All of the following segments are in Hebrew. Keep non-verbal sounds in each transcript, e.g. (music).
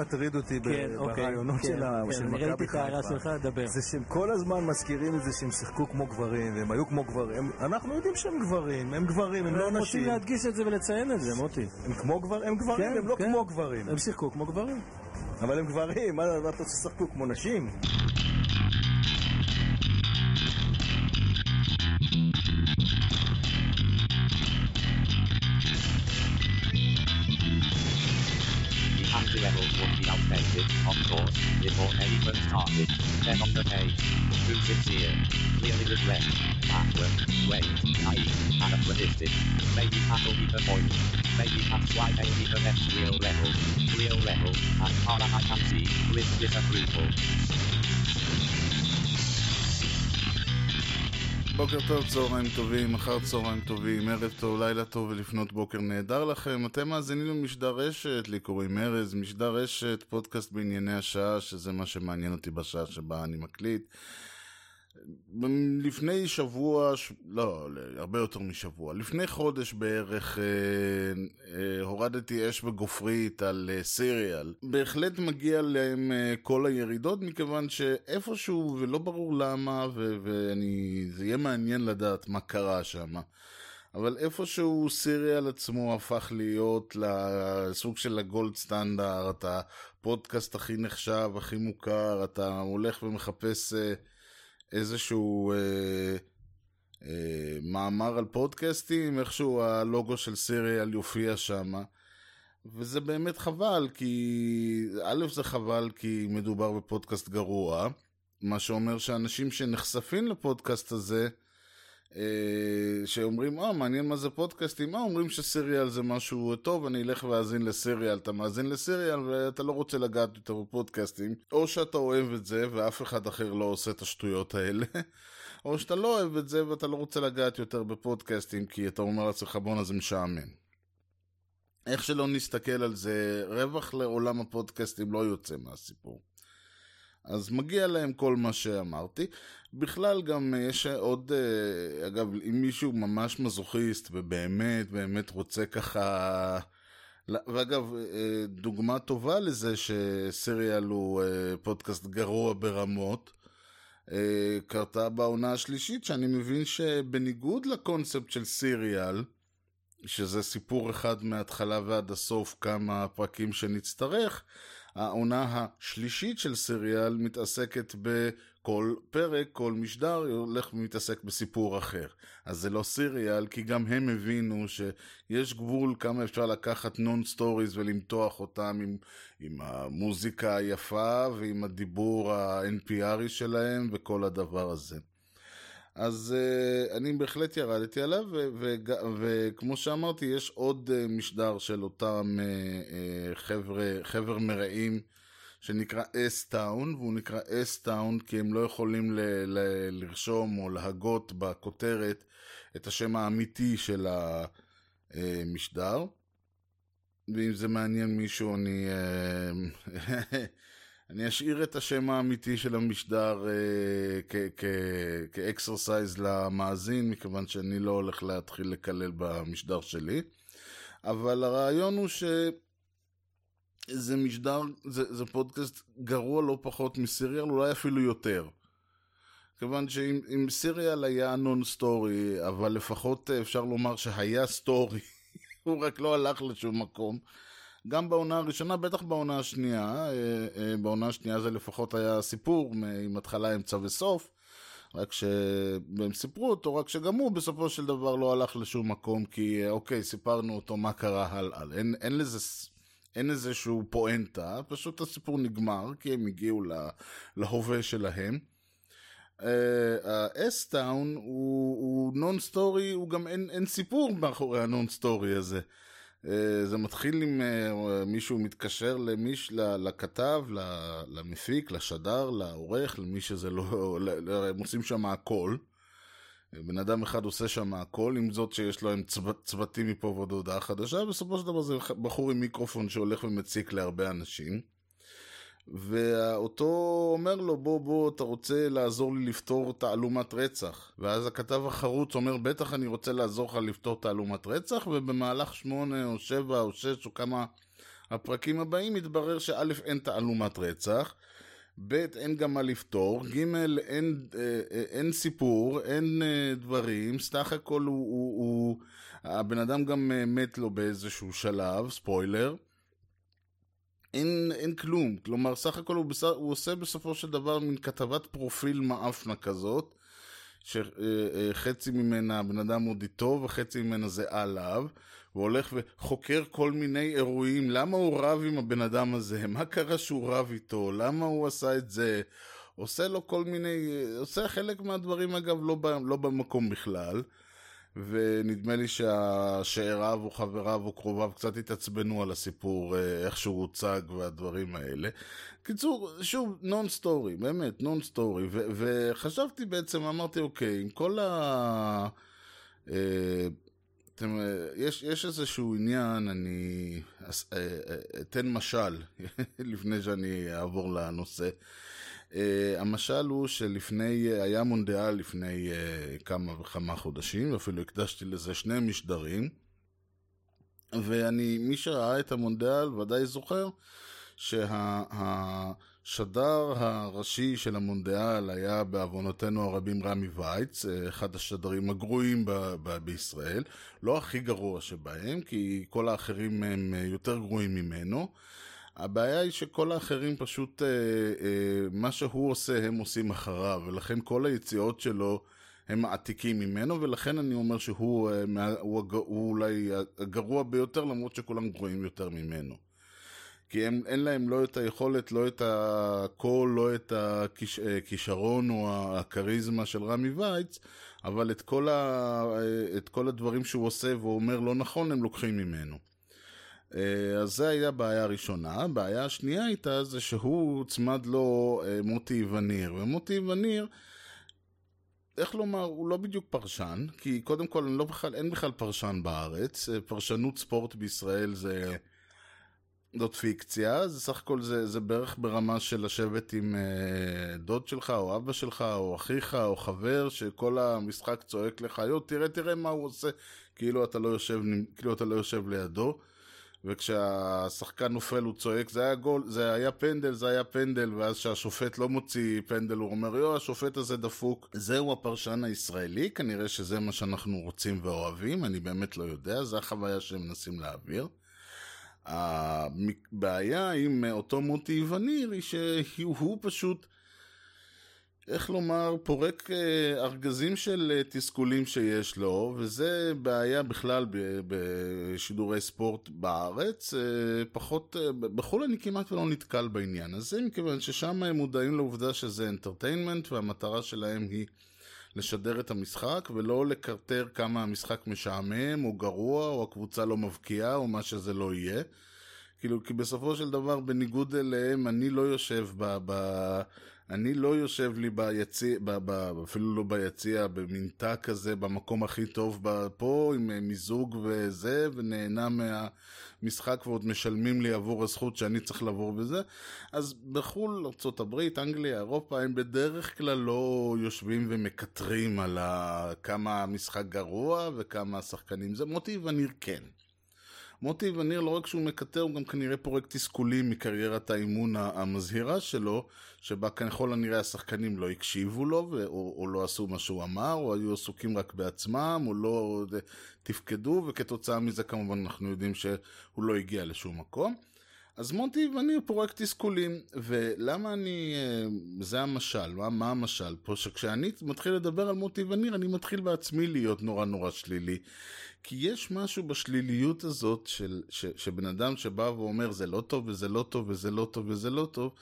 מטריד אותי כן, אוקיי. ברעיונות כן, של ה- כן, של ראיתי מכבי חיפה. זה שהם כל הזמן מזכירים את זה שהם שיחקו כמו גברים, והם היו כמו גברים. אנחנו יודעים שהם גברים, הם גברים, הם לא הם רוצים נשים. להדגיש את זה ולציין את זה, מוטי. הם כמו גברים, הם גברים, כן, הם לא כן. כמו גברים. הם שיחקו כמו גברים. אבל הם גברים, מה אתה רוצה שישחקו כמו נשים? Be of course, before they even started. Then on the page, too sincere, clearly regret, backward, wait, naive, anachronistic. Maybe that'll be the point. Maybe that's why they need the next real level. Real level, as far as I can see, with disapproval. בוקר טוב, צהריים טובים, אחר צהריים טובים, ערב טוב, לילה טוב ולפנות בוקר נהדר לכם. אתם מאזינים למשדר רשת, לי קוראים ארז, משדר רשת, פודקאסט בענייני השעה, שזה מה שמעניין אותי בשעה שבה אני מקליט. לפני שבוע, ש... לא, הרבה יותר משבוע, לפני חודש בערך אה, אה, הורדתי אש וגופרית על אה, סיריאל. בהחלט מגיע להם אה, כל הירידות, מכיוון שאיפשהו, ולא ברור למה, ו- ואני, זה יהיה מעניין לדעת מה קרה שם. אבל איפשהו סיריאל עצמו הפך להיות לסוג של הגולד סטנדרט, הפודקאסט הכי נחשב, הכי מוכר, אתה הולך ומחפש... אה, איזשהו אה, אה, מאמר על פודקאסטים, איכשהו הלוגו של סיריאל יופיע שם. וזה באמת חבל, כי א' זה חבל כי מדובר בפודקאסט גרוע, מה שאומר שאנשים שנחשפים לפודקאסט הזה, שאומרים, אה, מעניין מה זה פודקאסטים, אה, אומרים שסיריאל זה משהו טוב, אני אלך ואאזין לסיריאל. אתה מאזין לסיריאל ואתה לא רוצה לגעת יותר בפודקאסטים, או שאתה אוהב את זה ואף אחד אחר לא עושה את השטויות האלה, (laughs) או שאתה לא אוהב את זה ואתה לא רוצה לגעת יותר בפודקאסטים, כי אתה אומר לעצמך, בואנה זה משעמם. איך שלא נסתכל על זה, רווח לעולם הפודקאסטים לא יוצא מהסיפור. אז מגיע להם כל מה שאמרתי. בכלל גם יש עוד, אה, אגב, אם מישהו ממש מזוכיסט ובאמת באמת רוצה ככה... ואגב, אה, דוגמה טובה לזה שסיריאל הוא אה, פודקאסט גרוע ברמות, כרגע בעונה השלישית, שאני מבין שבניגוד לקונספט של Serial, שזה סיפור אחד מההתחלה ועד הסוף, כמה פרקים שנצטרך, העונה השלישית של Serial מתעסקת בכל פרק, כל משדר הולך ומתעסק בסיפור אחר. אז זה לא Serial, כי גם הם הבינו שיש גבול כמה אפשר לקחת non stories ולמתוח אותם עם, עם המוזיקה היפה ועם הדיבור ה-NPRי שלהם וכל הדבר הזה. אז uh, אני בהחלט ירדתי עליו, וכמו שאמרתי, יש עוד uh, משדר של אותם uh, uh, חבר'ה, חבר מרעים, שנקרא אס-טאון, והוא נקרא אס-טאון כי הם לא יכולים ל- ל- לרשום או להגות בכותרת את השם האמיתי של המשדר. ואם זה מעניין מישהו, אני... (laughs) אני אשאיר את השם האמיתי של המשדר אה, כ exercise למאזין, מכיוון שאני לא הולך להתחיל לקלל במשדר שלי. אבל הרעיון הוא שזה משדר, זה, זה פודקאסט גרוע לא פחות מ Serial, אולי אפילו יותר. כיוון שאם Serial היה non story, אבל לפחות אפשר לומר שהיה story, (laughs) הוא רק לא הלך לשום מקום. גם בעונה הראשונה, בטח בעונה השנייה, בעונה השנייה זה לפחות היה סיפור עם התחלה, אמצע וסוף, רק שהם סיפרו אותו, רק שגם הוא בסופו של דבר לא הלך לשום מקום, כי אוקיי, סיפרנו אותו מה קרה הלאה, אין, אין לזה... אין איזשהו פואנטה, פשוט הסיפור נגמר, כי הם הגיעו לה, להווה שלהם. ה S-Town אה, הוא, הוא non story, הוא גם אין, אין סיפור מאחורי ה non story הזה. Uh, זה מתחיל עם uh, מישהו מתקשר למיש, לכתב, למפיק, לשדר, לעורך, למי שזה לא, (laughs) הם עושים שם הכל. בן אדם אחד עושה שם הכל, עם זאת שיש להם צוות, צוותים מפה ועוד הודעה חדשה, בסופו של דבר זה בחור עם מיקרופון שהולך ומציק להרבה אנשים. ואותו אומר לו בוא בוא אתה רוצה לעזור לי לפתור תעלומת רצח ואז הכתב החרוץ אומר בטח אני רוצה לעזור לך לפתור תעלומת רצח ובמהלך שמונה או שבע או שש או כמה הפרקים הבאים מתברר שא' אין תעלומת רצח, ב' אין גם מה לפתור, ג' אין, אה, אה, אין סיפור, אין אה, דברים, סך הכל הוא, הוא, הוא... הבן אדם גם אה, מת לו באיזשהו שלב, ספוילר. אין, אין כלום, כלומר סך הכל הוא, בס... הוא עושה בסופו של דבר מין כתבת פרופיל מאפנה כזאת, שחצי ממנה הבן אדם עוד איתו וחצי ממנה זה עליו, הוא הולך וחוקר כל מיני אירועים, למה הוא רב עם הבן אדם הזה, מה קרה שהוא רב איתו, למה הוא עשה את זה, עושה לו כל מיני, עושה חלק מהדברים אגב לא. לא במקום בכלל. ונדמה לי שהשאריו או חבריו או קרוביו קצת התעצבנו על הסיפור, אה, איך שהוא הוצג והדברים האלה. קיצור, שוב, non story, באמת, non story. וחשבתי בעצם, אמרתי, אוקיי, עם כל ה... אה, אתם, אה, יש, יש איזשהו עניין, אני אתן משל (laughs) לפני שאני אעבור לנושא. Uh, המשל הוא שלפני, uh, היה מונדיאל לפני uh, כמה וכמה חודשים, ואפילו הקדשתי לזה שני משדרים, ואני, מי שראה את המונדיאל ודאי זוכר שהשדר שה, הראשי של המונדיאל היה בעוונותינו הרבים רמי וייץ, אחד השדרים הגרועים ב- ב- בישראל, לא הכי גרוע שבהם, כי כל האחרים הם יותר גרועים ממנו. הבעיה היא שכל האחרים פשוט, אה, אה, מה שהוא עושה הם עושים אחריו, ולכן כל היציאות שלו הם מעתיקים ממנו, ולכן אני אומר שהוא אה, הוא, הוא, הוא אולי הגרוע ביותר, למרות שכולם גרועים יותר ממנו. כי הם, אין להם לא את היכולת, לא את הקול, לא את הכישרון או הכריזמה של רמי וייץ, אבל את כל, ה, אה, את כל הדברים שהוא עושה והוא אומר לא נכון, הם לוקחים ממנו. אה, אז זה היה בעיה ראשונה. הבעיה השנייה הייתה זה שהוא הוצמד לו אה, מוטי איוניר, ומוטי איוניר, איך לומר, הוא לא בדיוק פרשן, כי קודם כל לא בכלל, אין בכלל פרשן בארץ, אה, פרשנות ספורט בישראל זה... זאת פיקציה, זה סך הכל זה, זה בערך ברמה של לשבת עם אה, דוד שלך, או אבא שלך, או אחיך, או חבר, שכל המשחק צועק לך, יו, תראה, תראה מה הוא עושה, כאילו אתה לא יושב, כאילו אתה לא יושב לידו. וכשהשחקן נופל הוא צועק זה היה גול, זה היה פנדל, זה היה פנדל, ואז כשהשופט לא מוציא פנדל הוא אומר יו השופט הזה דפוק. זהו הפרשן הישראלי, כנראה שזה מה שאנחנו רוצים ואוהבים, אני באמת לא יודע, זו החוויה שהם מנסים להעביר. הבעיה עם אותו מוטי וניר היא שהוא פשוט איך לומר, פורק אה, ארגזים של אה, תסכולים שיש לו, וזה בעיה בכלל בשידורי ספורט בארץ. אה, פחות, בחו"ל אני כמעט ולא נתקל בעניין הזה, מכיוון ששם הם מודעים לעובדה שזה entertainment, והמטרה שלהם היא לשדר את המשחק, ולא לקטר כמה המשחק משעמם, או גרוע, או הקבוצה לא מבקיעה, או מה שזה לא יהיה. כאילו, כי בסופו של דבר, בניגוד אליהם, אני לא יושב ב... ב אני לא יושב לי ביציע, אפילו לא ביציע, במין תא כזה, במקום הכי טוב פה, עם אה, מיזוג וזה, ונהנה מהמשחק ועוד משלמים לי עבור הזכות שאני צריך לעבור בזה. אז בחו"ל, ארה"ב, אנגליה, אירופה, הם בדרך כלל לא יושבים ומקטרים על כמה המשחק גרוע וכמה השחקנים זה. מוטי וניר כן. מוטי וניר לא רק שהוא מקטר, הוא גם כנראה פורק תסכולים מקריירת האימון המזהירה שלו, שבה ככל הנראה השחקנים לא הקשיבו לו, או, או לא עשו מה שהוא אמר, או היו עסוקים רק בעצמם, או לא תפקדו, וכתוצאה מזה כמובן אנחנו יודעים שהוא לא הגיע לשום מקום. אז מוטי וניר פורק תסכולים, ולמה אני, אה, זה המשל, מה, מה המשל פה? שכשאני מתחיל לדבר על מוטי וניר, אני מתחיל בעצמי להיות נורא נורא שלילי. כי יש משהו בשליליות הזאת של, ש, שבן אדם שבא ואומר זה לא טוב וזה לא טוב וזה לא טוב וזה לא טוב,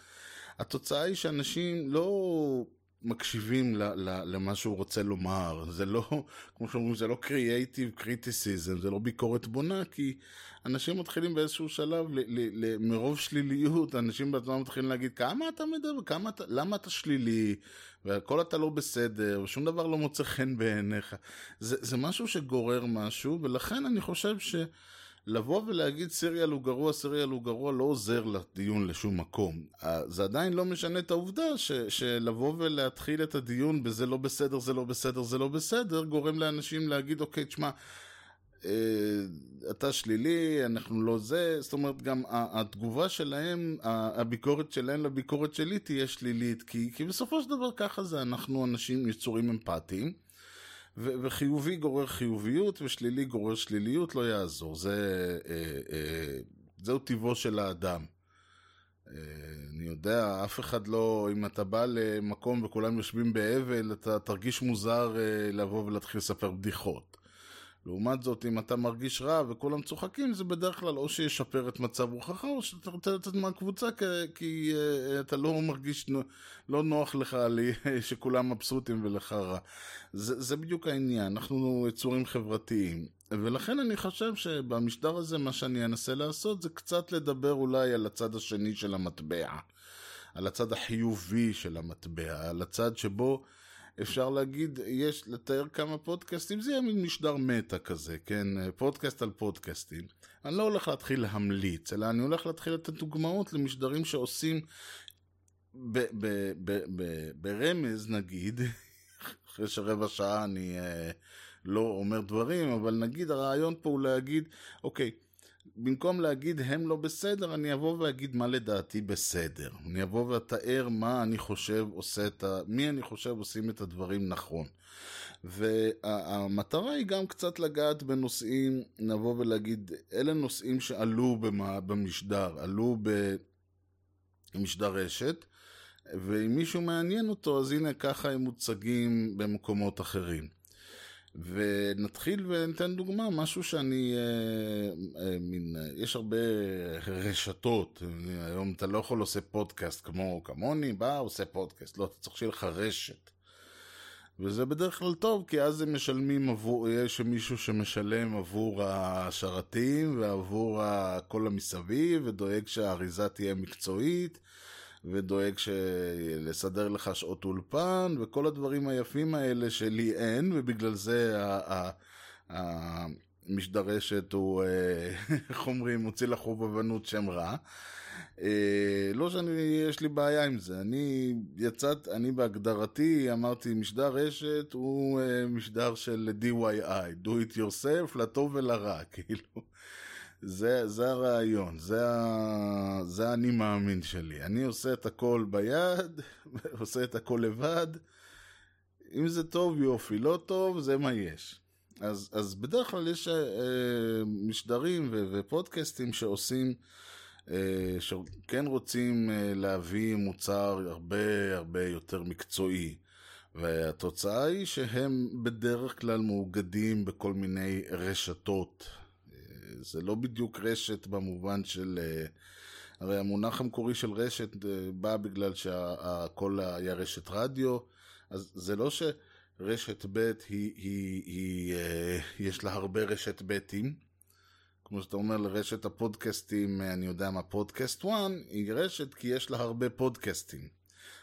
התוצאה היא שאנשים לא מקשיבים ל, ל, למה שהוא רוצה לומר, זה לא, כמו שאומרים, זה לא creative criticism, זה לא ביקורת בונה, כי אנשים מתחילים באיזשהו שלב, ל, ל, ל, מרוב שליליות, אנשים בעצמם מתחילים להגיד, כמה אתה מדבר, כמה אתה, למה אתה שלילי, והכל אתה לא בסדר, ושום דבר לא מוצא חן בעיניך. זה, זה משהו שגורר משהו, ולכן אני חושב ש... לבוא ולהגיד סיריאל הוא גרוע, סיריאל הוא גרוע, לא עוזר לדיון לשום מקום. זה עדיין לא משנה את העובדה ש, שלבוא ולהתחיל את הדיון בזה לא בסדר, זה לא בסדר, זה לא בסדר, גורם לאנשים להגיד, אוקיי, תשמע, אה, אתה שלילי, אנחנו לא זה, זאת אומרת גם התגובה שלהם, הביקורת שלהם לביקורת שלי תהיה שלילית, כי, כי בסופו של דבר ככה זה, אנחנו אנשים יצורים אמפתיים, וחיובי גורר חיוביות ושלילי גורר שליליות, לא יעזור, זה, אה, אה, זהו טיבו של האדם. אה, אני יודע, אף אחד לא, אם אתה בא למקום וכולם יושבים באבל, אתה תרגיש מוזר אה, לבוא ולהתחיל לספר בדיחות. לעומת זאת, אם אתה מרגיש רע וכולם צוחקים, זה בדרך כלל או שישפר את מצב רוחך, או שאתה רוצה לצאת מהקבוצה כי, כי uh, אתה לא מרגיש, לא נוח לך לי, שכולם מבסוטים ולך רע. זה, זה בדיוק העניין, אנחנו יצורים חברתיים. ולכן אני חושב שבמשדר הזה, מה שאני אנסה לעשות, זה קצת לדבר אולי על הצד השני של המטבע. על הצד החיובי של המטבע, על הצד שבו אפשר להגיד, יש לתאר כמה פודקאסטים, זה יהיה מין משדר מטא כזה, כן? פודקאסט על פודקאסטים. אני לא הולך להתחיל להמליץ, אלא אני הולך להתחיל לתת דוגמאות למשדרים שעושים ב- ב- ב- ברמז, נגיד, (laughs) אחרי שרבע שעה אני אה, לא אומר דברים, אבל נגיד הרעיון פה הוא להגיד, אוקיי, במקום להגיד הם לא בסדר, אני אבוא ואגיד מה לדעתי בסדר. אני אבוא ואתאר מה אני חושב עושה את ה... מי אני חושב עושים את הדברים נכון. והמטרה היא גם קצת לגעת בנושאים, נבוא ולהגיד, אלה נושאים שעלו במה, במשדר, עלו במשדר רשת, ואם מישהו מעניין אותו, אז הנה ככה הם מוצגים במקומות אחרים. ונתחיל וניתן דוגמה, משהו שאני, אה, אה, מין, אה, יש הרבה רשתות, היום אתה לא יכול לעשות פודקאסט כמו, כמוני, בא, עושה פודקאסט, לא, אתה צריך שיהיה לך רשת. וזה בדרך כלל טוב, כי אז הם משלמים עבור, יש מישהו שמשלם עבור השרתים ועבור כל המסביב, ודואג שהאריזה תהיה מקצועית, ודואג ש- לסדר לך שעות אולפן, וכל הדברים היפים האלה שלי אין, ובגלל זה המשדרשת הוא, אה, (laughs) איך אומרים, מוציא לחובבנות שם רע. אה, לא שאני, יש לי בעיה עם זה. אני יצאת, אני בהגדרתי אמרתי, משדר רשת הוא אה, משדר של DIY, do it yourself, לטוב ולרע, (laughs) כאילו. זה, זה הרעיון, זה, ה, זה האני מאמין שלי. אני עושה את הכל ביד, (laughs) עושה את הכל לבד. אם זה טוב, יופי, לא טוב, זה מה יש. אז, אז בדרך כלל יש אה, משדרים ו- ופודקאסטים שעושים, אה, שכן רוצים אה, להביא מוצר הרבה הרבה יותר מקצועי. והתוצאה היא שהם בדרך כלל מאוגדים בכל מיני רשתות. זה לא בדיוק רשת במובן של... אה, הרי המונח המקורי של רשת אה, בא בגלל שהכל היה רשת רדיו, אז זה לא שרשת ב' היא, היא, היא, היא אה, יש לה הרבה רשת ב'ים, כמו שאתה אומר לרשת הפודקאסטים, אני יודע מה, פודקאסט 1, היא רשת כי יש לה הרבה פודקאסטים.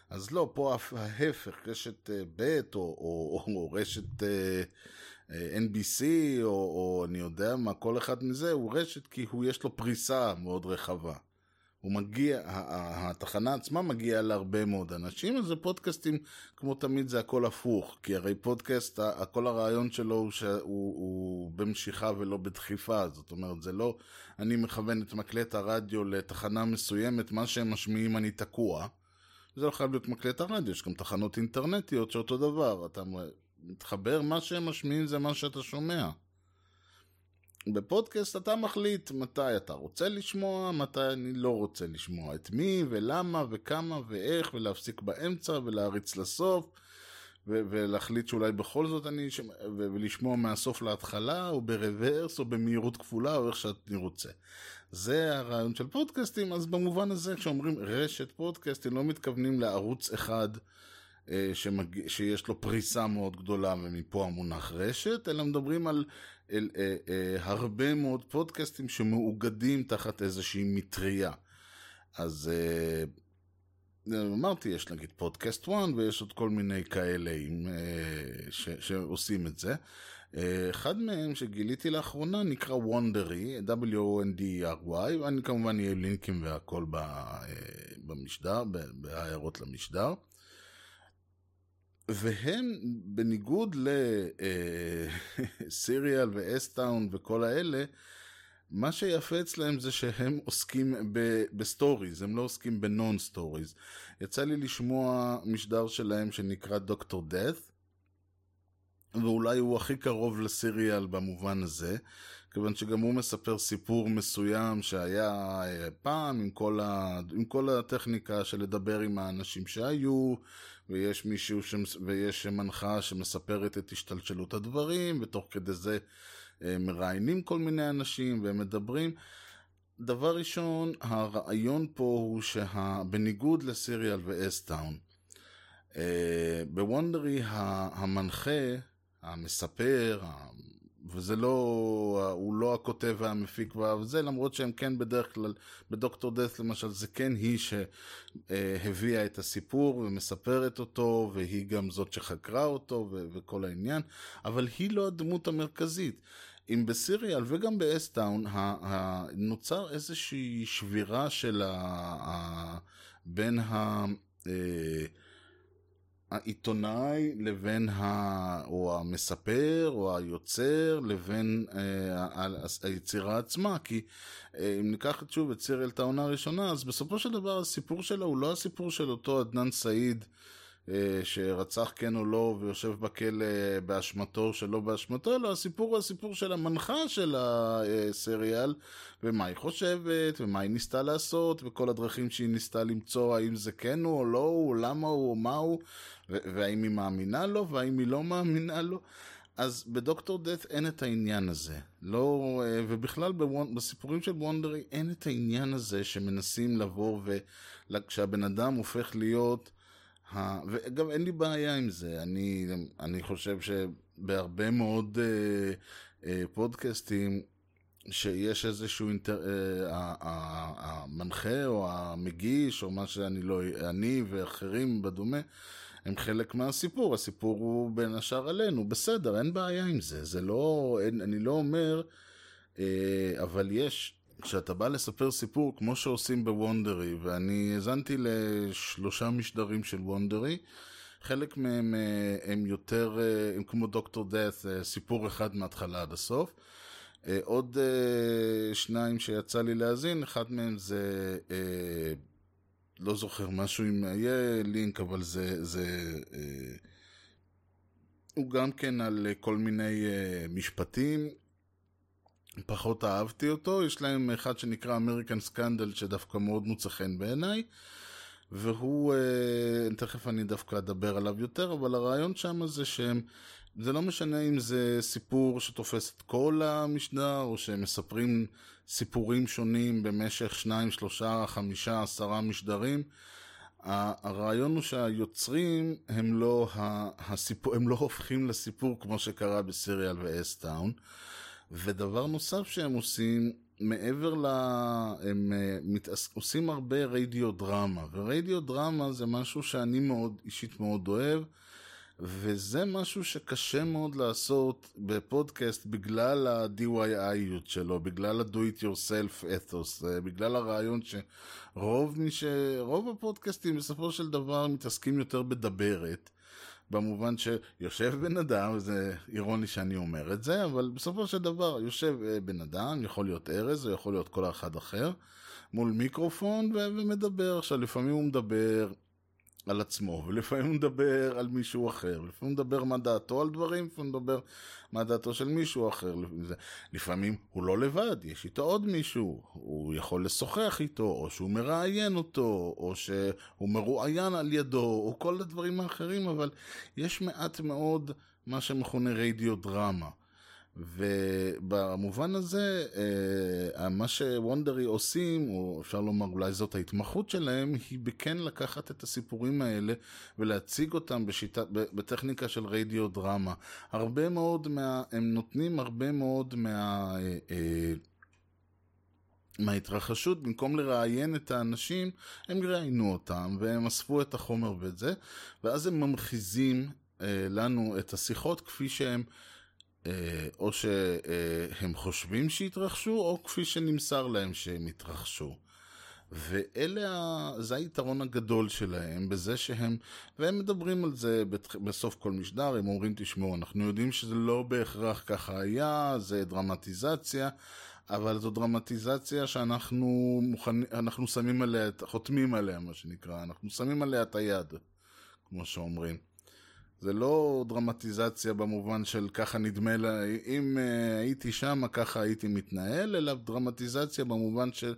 אז לא, פה ההפך, רשת ב' או, או, או, או רשת NBC או, או אני יודע מה, כל אחד מזה הוא רשת כי הוא יש לו פריסה מאוד רחבה. הוא מגיע, התחנה עצמה מגיעה להרבה מאוד אנשים, אז פודקאסטים, כמו תמיד זה הכל הפוך, כי הרי פודקאסט, כל הרעיון שלו הוא שהוא הוא במשיכה ולא בדחיפה, זאת אומרת, זה לא, אני מכוון את מקלט הרדיו לתחנה מסוימת, מה שהם משמיעים אני תקוע. זה לא חייב להיות מקלט הרדיו, יש גם תחנות אינטרנטיות שאותו דבר, אתה מתחבר, מה שהם משמיעים זה מה שאתה שומע. בפודקאסט אתה מחליט מתי אתה רוצה לשמוע, מתי אני לא רוצה לשמוע, את מי ולמה וכמה ואיך, ולהפסיק באמצע ולהריץ לסוף, ו- ולהחליט שאולי בכל זאת אני, ש- ו- ולשמוע מהסוף להתחלה, או ברוורס, או במהירות כפולה, או איך שאני רוצה. זה הרעיון של פודקאסטים, אז במובן הזה כשאומרים רשת פודקאסטים לא מתכוונים לערוץ אחד שמג... שיש לו פריסה מאוד גדולה ומפה המונח רשת, אלא מדברים על אל, אה, אה, הרבה מאוד פודקאסטים שמאוגדים תחת איזושהי מטריה. אז אה, אמרתי, יש נגיד פודקאסט 1 ויש עוד כל מיני כאלה עם, אה, ש, שעושים את זה. אה, אחד מהם שגיליתי לאחרונה נקרא וונדרי, W-O-N-D-R-Y, אני כמובן יהיה לינקים והכל אה, במשדר, בהערות למשדר. והם, בניגוד לסיריאל (laughs) ואסטאון וכל האלה, מה שיפה אצלהם זה שהם עוסקים ב stories, הם לא עוסקים ב non stories. יצא לי לשמוע משדר שלהם שנקרא Doctor Death, ואולי הוא הכי קרוב ל Serial במובן הזה, כיוון שגם הוא מספר סיפור מסוים שהיה אה, פעם עם כל, ה... עם כל הטכניקה של לדבר עם האנשים שהיו, ויש מישהו שמס... ויש מנחה שמספרת את השתלשלות הדברים, ותוך כדי זה אה, מראיינים כל מיני אנשים והם מדברים. דבר ראשון, הרעיון פה הוא שבניגוד לסיריאל ואסטאון, אה, בוונדרי המנחה, המספר, וזה לא, הוא לא הכותב והמפיק וזה, למרות שהם כן בדרך כלל, בדוקטור דאט למשל, זה כן היא שהביאה את הסיפור ומספרת אותו, והיא גם זאת שחקרה אותו ו- וכל העניין, אבל היא לא הדמות המרכזית. אם בסיריאל וגם באסטאון נוצר איזושהי שבירה של ה... בין ה... העיתונאי לבין ה... או המספר או היוצר לבין אה, היצירה עצמה כי אה, אם ניקח שוב את סיריאל את העונה הראשונה אז בסופו של דבר הסיפור שלה הוא לא הסיפור של אותו עדנאן סעיד שרצח כן או לא ויושב בכלא באשמתו שלא באשמתו, אלא הסיפור הוא הסיפור של המנחה של הסריאל ומה היא חושבת ומה היא ניסתה לעשות וכל הדרכים שהיא ניסתה למצוא האם זה כן הוא או לא הוא, למה הוא או מה הוא והאם היא מאמינה לו והאם היא לא מאמינה לו. אז בדוקטור דאט אין את העניין הזה. לא, אה, ובכלל בסיפורים של וונדרי אין את העניין הזה שמנסים לבוא וכשהבן אדם הופך להיות וגם אין לי בעיה עם זה, אני, אני חושב שבהרבה מאוד אה, אה, פודקאסטים שיש איזשהו אינטר... אה, המנחה או המגיש או מה שאני לא, אני ואחרים בדומה, הם חלק מהסיפור, הסיפור הוא בין השאר עלינו, בסדר, אין בעיה עם זה, זה לא, אין, אני לא אומר, אה, אבל יש, כשאתה בא לספר סיפור כמו שעושים בוונדרי, ואני האזנתי לשלושה משדרים של וונדרי, חלק מהם אה, הם יותר, אה, הם כמו דוקטור דאט, אה, סיפור אחד מההתחלה עד הסוף. עוד שניים שיצא לי להאזין, אחד מהם זה, לא זוכר, משהו עם, יהיה לינק, אבל זה, זה הוא גם כן על כל מיני משפטים. פחות אהבתי אותו, יש להם אחד שנקרא אמריקן סקנדל שדווקא מאוד מוצא חן בעיניי והוא, אה, תכף אני דווקא אדבר עליו יותר, אבל הרעיון שם זה שהם, זה לא משנה אם זה סיפור שתופס את כל המשדר או שהם מספרים סיפורים שונים במשך שניים, שלושה, חמישה, עשרה משדרים הרעיון הוא שהיוצרים הם לא, הסיפור, הם לא הופכים לסיפור כמו שקרה בסיריאל ואסטאון. ודבר נוסף שהם עושים, מעבר ל... הם אה, מתעס... עושים הרבה רדיו דרמה, ורדיו דרמה זה משהו שאני מאוד, אישית מאוד אוהב, וזה משהו שקשה מאוד לעשות בפודקאסט בגלל ה-DIY שלו, בגלל ה-do it yourself ethos, אה, בגלל הרעיון שרוב מי ש... רוב הפודקאסטים בסופו של דבר מתעסקים יותר בדברת. במובן שיושב בן אדם, זה אירוני שאני אומר את זה, אבל בסופו של דבר יושב אה, בן אדם, יכול להיות ארז, או יכול להיות כל אחד אחר, מול מיקרופון ומדבר. עכשיו, לפעמים הוא מדבר על עצמו, ולפעמים הוא מדבר על מישהו אחר, לפעמים הוא מדבר מה דעתו על דברים, לפעמים הוא מדבר מה דעתו של מישהו אחר. לפעמים הוא לא לבד, יש איתו עוד מישהו, הוא יכול לשוחח איתו, או שהוא מראיין אותו, או שהוא מרואיין על ידו, או כל הדברים האחרים, אבל יש מעט מאוד מה שמכונה רדיו דרמה. ובמובן הזה, אה, מה שוונדרי עושים, או אפשר לומר אולי זאת ההתמחות שלהם, היא בכן לקחת את הסיפורים האלה ולהציג אותם בשיטה, בטכניקה של רדיו דרמה. הרבה מאוד מה... הם נותנים הרבה מאוד מה... אה, מההתרחשות, במקום לראיין את האנשים, הם ראיינו אותם והם אספו את החומר ואת זה, ואז הם ממחיזים אה, לנו את השיחות כפי שהם אה, או שהם חושבים שהתרחשו, או כפי שנמסר להם שהם התרחשו. ואלה, ה- זה היתרון הגדול שלהם בזה שהם, והם מדברים על זה בסוף כל משדר, הם אומרים, תשמעו, אנחנו יודעים שזה לא בהכרח ככה היה, זה דרמטיזציה, אבל זו דרמטיזציה שאנחנו מוכנים, אנחנו שמים עליה, חותמים עליה, מה שנקרא, אנחנו שמים עליה את היד, כמו שאומרים. זה לא דרמטיזציה במובן של ככה נדמה לה, אם uh, הייתי שם ככה הייתי מתנהל, אלא דרמטיזציה במובן של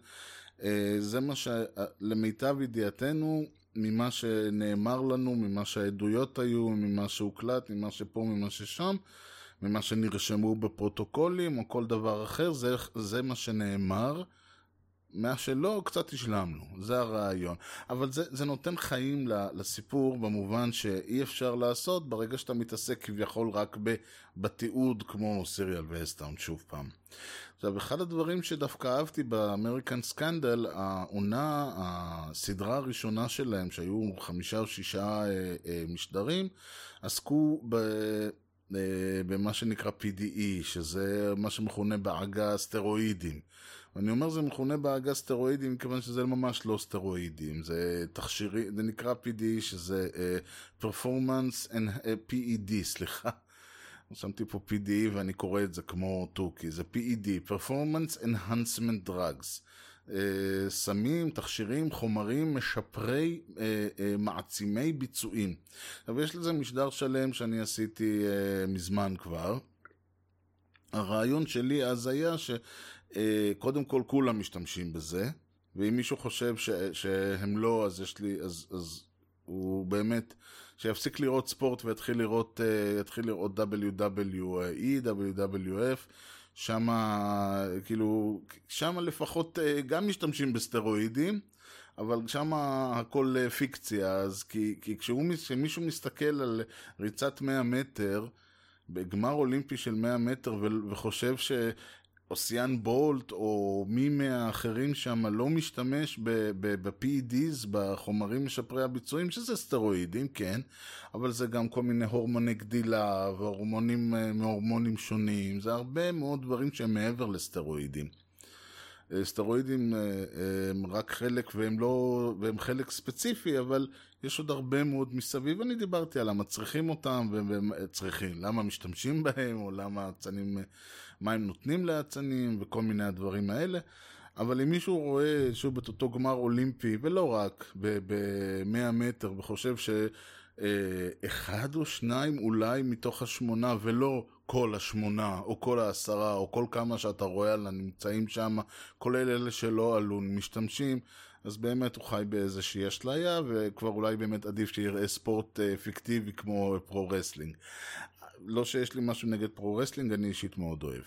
uh, זה מה שלמיטב ידיעתנו, ממה שנאמר לנו, ממה שהעדויות היו, ממה שהוקלט, ממה שפה, ממה ששם, ממה שנרשמו בפרוטוקולים או כל דבר אחר, זה, זה מה שנאמר. מה שלא, קצת השלמנו, זה הרעיון. אבל זה, זה נותן חיים לסיפור במובן שאי אפשר לעשות ברגע שאתה מתעסק כביכול רק בתיעוד כמו Serial ו S-Town, שוב פעם. עכשיו, אחד הדברים שדווקא אהבתי ב American Scandal, העונה, הסדרה הראשונה שלהם, שהיו חמישה או שישה אה, אה, משדרים, עסקו ב... אה, במה שנקרא PDE, שזה מה שמכונה בעגה סטרואידים. ואני אומר זה מכונה בעגה סטרואידים מכיוון שזה ממש לא סטרואידים, זה תכשירי, זה נקרא PDE שזה uh, Performance and uh, PED, סליחה. שמתי פה PDE ואני קורא את זה כמו תוכי, זה PED, Performance Enhancement Drugs. Uh, סמים, תכשירים, חומרים, משפרי, uh, uh, מעצימי ביצועים. אבל יש לזה משדר שלם שאני עשיתי uh, מזמן כבר. הרעיון שלי אז היה שקודם כל כולם משתמשים בזה, ואם מישהו חושב ש, שהם לא, אז יש לי, אז, אז הוא באמת, שיפסיק לראות ספורט ויתחיל לראות, uh, יתחיל לראות WWE, WWF, שם, כאילו, שם לפחות uh, גם משתמשים בסטרואידים. אבל שם הכל אה, פיקציה, אז כי, כי כשמישהו מסתכל על ריצת 100 מטר, בגמר אולימפי של 100 מטר וחושב שאוסיאן בולט או מי מהאחרים שם לא משתמש ב-PEDs, בחומרים משפרי הביצועים, שזה סטרואידים, כן, אבל זה גם כל מיני הורמוני גדילה והורמונים אה, מהורמונים שונים, זה הרבה מאוד דברים שהם מעבר לסטרואידים. אה, סטרואידים אה, הם רק חלק והם לא, והם חלק ספציפי, אבל יש עוד הרבה מאוד מסביב. אני דיברתי על למה צריכים אותם וצריכים, למה משתמשים בהם, או למה אצנים, מה הם נותנים לאצנים, וכל מיני הדברים האלה. אבל אם מישהו רואה שוב את אותו גמר אולימפי, ולא רק, ב-100 מטר, וחושב ש... אחד או שניים אולי מתוך השמונה, ולא כל השמונה, או כל העשרה, או כל כמה שאתה רואה על הנמצאים שם, כולל אלה שלא עלו, משתמשים, אז באמת הוא חי באיזושהי אשליה, וכבר אולי באמת עדיף שיראה ספורט אה, פיקטיבי כמו pro-wrestling. לא שיש לי משהו נגד pro-wrestling, אני אישית מאוד אוהב.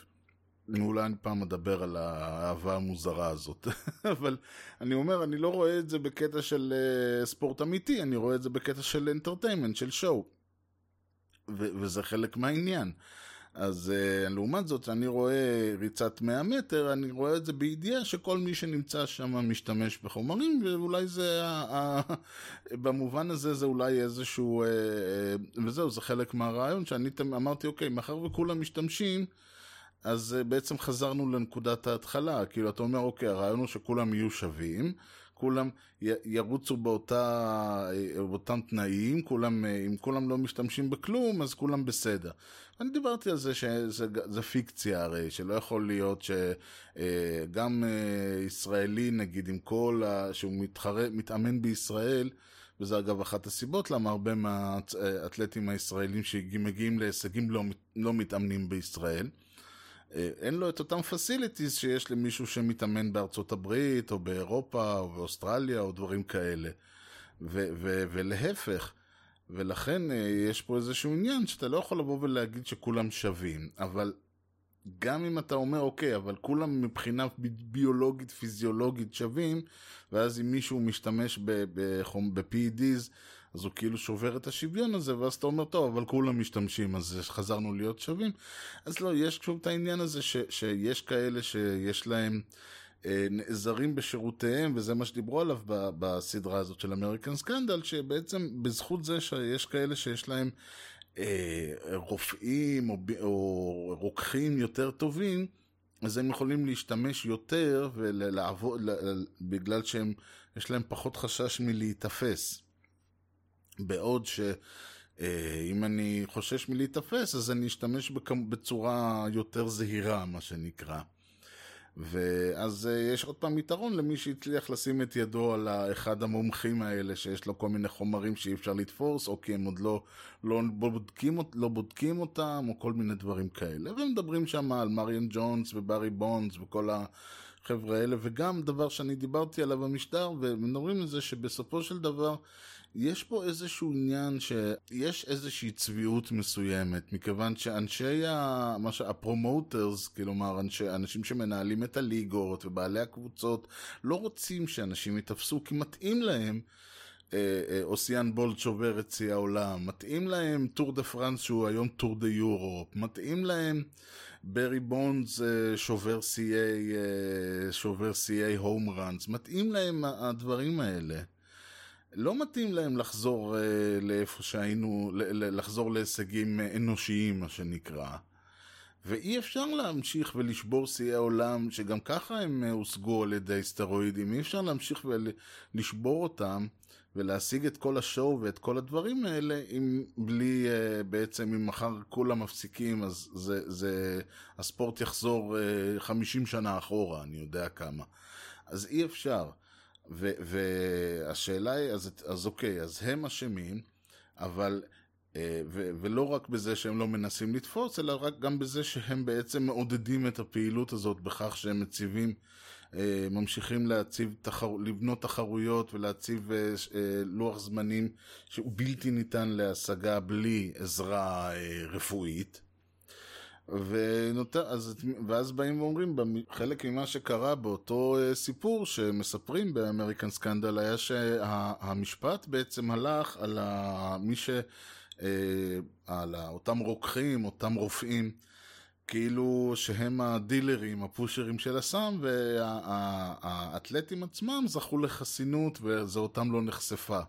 אולי אני פעם אדבר על האהבה המוזרה הזאת. (laughs) אבל אני אומר, אני לא רואה את זה בקטע של אה, ספורט אמיתי, אני רואה את זה בקטע של entertainment, של show. וזה חלק מהעניין. אז uh, לעומת זאת, אני רואה ריצת 100 מטר, אני רואה את זה בידיעה שכל מי שנמצא שם משתמש בחומרים, ואולי זה, (laughs) במובן הזה זה אולי איזשהו, uh, וזהו, זה חלק מהרעיון, שאני אמרתי, אוקיי, מאחר וכולם משתמשים, אז בעצם חזרנו לנקודת ההתחלה, כאילו אתה אומר אוקיי הרעיון הוא שכולם יהיו שווים, כולם ירוצו באותה, באותם תנאים, כולם, אם כולם לא משתמשים בכלום אז כולם בסדר. אני דיברתי על זה שזה פיקציה הרי, שלא יכול להיות שגם ישראלי נגיד עם כל, ה, שהוא מתחרה, מתאמן בישראל, וזה אגב אחת הסיבות למה הרבה מהאתלטים הישראלים שמגיעים להישגים לא, לא מתאמנים בישראל. אין לו את אותם פסיליטיז שיש למישהו שמתאמן בארצות הברית, או באירופה, או באוסטרליה, או דברים כאלה. ולהפך. ולכן יש פה איזשהו עניין שאתה לא יכול לבוא ולהגיד שכולם שווים, אבל גם אם אתה אומר, אוקיי, אבל כולם מבחינה ביולוגית, פיזיולוגית שווים, ואז אם מישהו משתמש ב-PEDs, אז הוא כאילו שובר את השוויון הזה, ואז אתה אומר, טוב, אבל כולם משתמשים, אז חזרנו להיות שווים. אז לא, יש שוב את העניין הזה ש, שיש כאלה שיש להם, אה, נעזרים בשירותיהם, וזה מה שדיברו עליו ב, בסדרה הזאת של אמריקן סקנדל, שבעצם בזכות זה שיש כאלה שיש להם אה, רופאים או, או רוקחים יותר טובים, אז הם יכולים להשתמש יותר ולעבוד, בגלל שהם, יש להם פחות חשש מלהיתפס. בעוד שאם אני חושש מלהיתפס, אז אני אשתמש בצורה יותר זהירה, מה שנקרא. ואז אה, יש עוד פעם יתרון למי שהצליח לשים את ידו על אחד המומחים האלה שיש לו כל מיני חומרים שאי אפשר לתפוס, או כי הם עוד לא, לא, בודקים, לא בודקים אותם, או כל מיני דברים כאלה. ומדברים שם על מריאן ג'ונס וברי בונדס וכל החבר'ה האלה, וגם דבר שאני דיברתי עליו במשדר, ומדברים על זה שבסופו של דבר יש פה איזשהו עניין שיש איזושהי צביעות מסוימת, מכיוון שאנשי ה... מה ש... ה promoters, כלומר אנשי... אנשים שמנהלים את הליגות ובעלי הקבוצות, לא רוצים שאנשים ייתפסו כי מתאים להם. אה, אה, יוסיין בולט שובר את שיא העולם, מתאים להם טור דה פרנס שהוא היום טור דה יורופ, מתאים להם ברי בונדס אה, שובר שיאי שובר home runs, מתאים להם הדברים האלה. לא מתאים להם לחזור אה, לאיפה שהיינו, לחזור להישגים אנושיים, מה שנקרא. ואי אפשר להמשיך ולשבור שיאי עולם, שגם ככה הם אה, הושגו על ידי סטרואידים, אי אפשר להמשיך ולשבור אותם ולהשיג את כל השואו ואת כל הדברים האלה, אם בלי, uh, בעצם, אם מחר כולם מפסיקים, אז זה, זה, הספורט יחזור uh, 50 שנה אחורה, אני יודע כמה. אז אי אפשר. והשאלה היא, אז, אז אוקיי, אז הם אשמים, אבל, אה, ו, ולא רק בזה שהם לא מנסים לתפוס, אלא רק גם בזה שהם בעצם מעודדים את הפעילות הזאת בכך שהם מציבים, אה, ממשיכים להציב, תחר, לבנות תחרויות ולהציב אה, לוח זמנים שהוא בלתי ניתן להשגה בלי עזרה רפואית. ונותר, אז, ואז באים ואומרים, חלק ממה שקרה באותו אה, סיפור שמספרים באמריקן סקנדל היה שהמשפט בעצם הלך על ה, מי ש... אה, על אותם רוקחים, אותם רופאים, כאילו שהם הדילרים, הפושרים של הסם, והאתלטים עצמם זכו לחסינות וזה אותם לא נחשפה.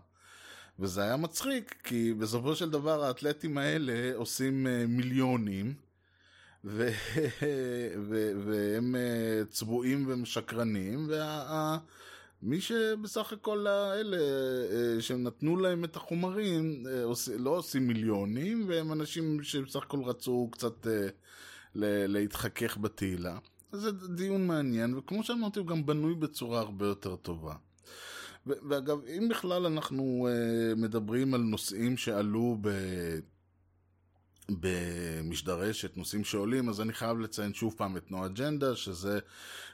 וזה היה מצחיק, כי בסופו של דבר האתלטים האלה עושים אה, מיליונים, ו... (laughs) ו... והם אה, צבועים ומשקרנים, ומי שבסך הכל האלה אה, שהם נתנו להם את החומרים אה, לא עושים מיליונים, והם אנשים שבסך הכל רצו קצת להתחכך בתהילה. זה דיון מעניין, וכמו שאמרתי, הוא גם בנוי בצורה הרבה יותר טובה. ואגב, אם בכלל אנחנו מדברים על נושאים שעלו ב... במשדרשת, נושאים שעולים, אז אני חייב לציין שוב פעם את נו אג'נדה, שזה,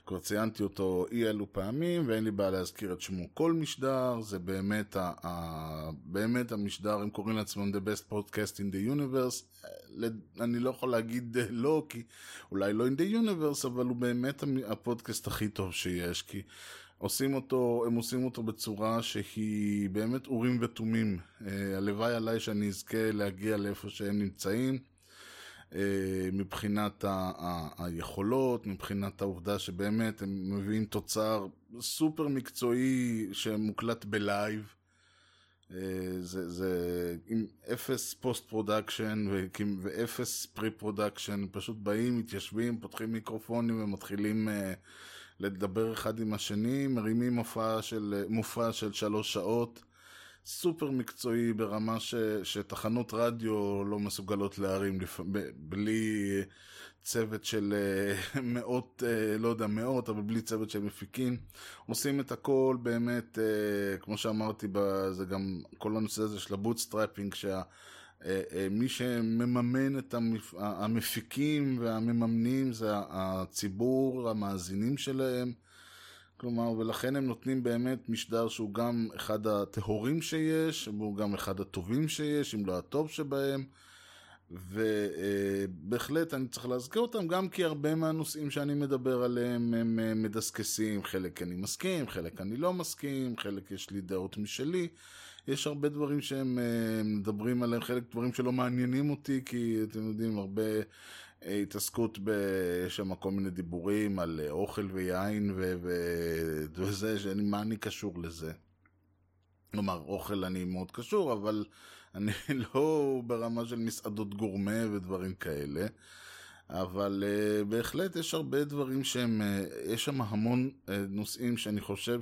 כבר ציינתי אותו אי אלו פעמים, ואין לי בעיה להזכיר את שמו. כל משדר, זה באמת, ה, ה, באמת המשדר, הם קוראים לעצמם The Best Podcast in the Universe, אני לא יכול להגיד לא, כי אולי לא in the Universe, אבל הוא באמת הפודקאסט הכי טוב שיש, כי עושים אותו, הם עושים אותו בצורה שהיא באמת אורים ותומים. אה, הלוואי עליי שאני אזכה להגיע לאיפה שהם נמצאים. אה, מבחינת ה- ה- היכולות, מבחינת העובדה שבאמת הם מביאים תוצר סופר מקצועי שמוקלט בלייב. אה, זה, זה עם אפס post production ואפס pre production, פשוט באים, מתיישבים, פותחים מיקרופונים ומתחילים לדבר אחד עם השני, מרימים מופע של, מופע של שלוש שעות, סופר מקצועי ברמה ש, שתחנות רדיו לא מסוגלות להרים לפ... בלי צוות של אה, (laughs) מאות, אה, לא יודע, מאות, אבל בלי צוות של מפיקים. עושים את הכל באמת, אה, כמו שאמרתי, זה גם כל הנושא הזה של ה bootstrapping, שה... אה, אה, מי שמממן את המפ... המפיקים והמממנים זה הציבור, המאזינים שלהם. כלומר, ולכן הם נותנים באמת משדר שהוא גם אחד הטהורים שיש, והוא גם אחד הטובים שיש, אם לא הטוב שבהם. ובהחלט אני צריך להזכיר אותם, גם כי הרבה מהנושאים שאני מדבר עליהם הם מדסקסים, חלק אני מסכים, חלק אני לא מסכים, חלק יש לי דעות משלי. יש הרבה דברים שהם אה, מדברים עליהם, חלק דברים שלא מעניינים אותי, כי אתם יודעים, הרבה אה, התעסקות, ב... יש שם כל מיני דיבורים על אה, אוכל ויין ו... ו... וזה, שאני, מה אני קשור לזה? כלומר, אוכל אני מאוד קשור, אבל אני (laughs) לא ברמה של מסעדות גורמה ודברים כאלה. אבל uh, בהחלט יש הרבה דברים שהם, uh, יש שם המון uh, נושאים שאני חושב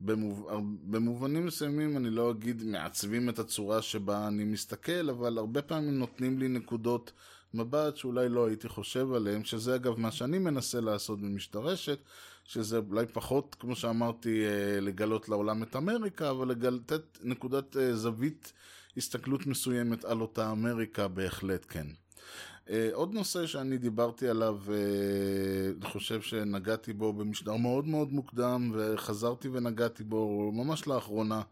שבמובנים מסוימים אני לא אגיד מעצבים את הצורה שבה אני מסתכל, אבל הרבה פעמים נותנים לי נקודות מבט שאולי לא הייתי חושב עליהם, שזה אגב מה שאני מנסה לעשות במשתרשת, שזה אולי פחות, כמו שאמרתי, לגלות לעולם את אמריקה, אבל לתת נקודת זווית הסתכלות מסוימת על אותה אמריקה בהחלט כן. Uh, עוד נושא שאני דיברתי עליו, uh, אני חושב שנגעתי בו במשדר מאוד מאוד מוקדם, וחזרתי ונגעתי בו ממש לאחרונה,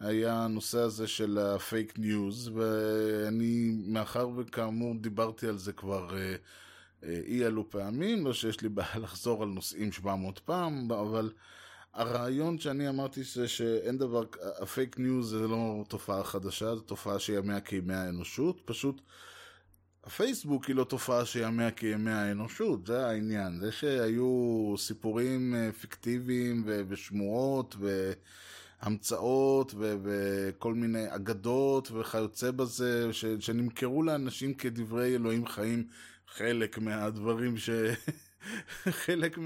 היה הנושא הזה של הפייק ניוז, ואני, מאחר וכאמור דיברתי על זה כבר אה, אי אלו פעמים, לא שיש לי בעיה (laughs) לחזור על נושאים 700 פעם, אבל... הרעיון שאני אמרתי זה שאין דבר, הפייק ניוז זה לא תופעה חדשה, זו תופעה שימיה כימי האנושות, פשוט הפייסבוק היא לא תופעה שימיה כימי האנושות, זה העניין. זה שהיו סיפורים אה, פיקטיביים ו- ושמועות והמצאות ו- וכל מיני אגדות וכיוצא בזה, ש- שנמכרו לאנשים כדברי אלוהים חיים, חלק מהדברים ש... (laughs) חלק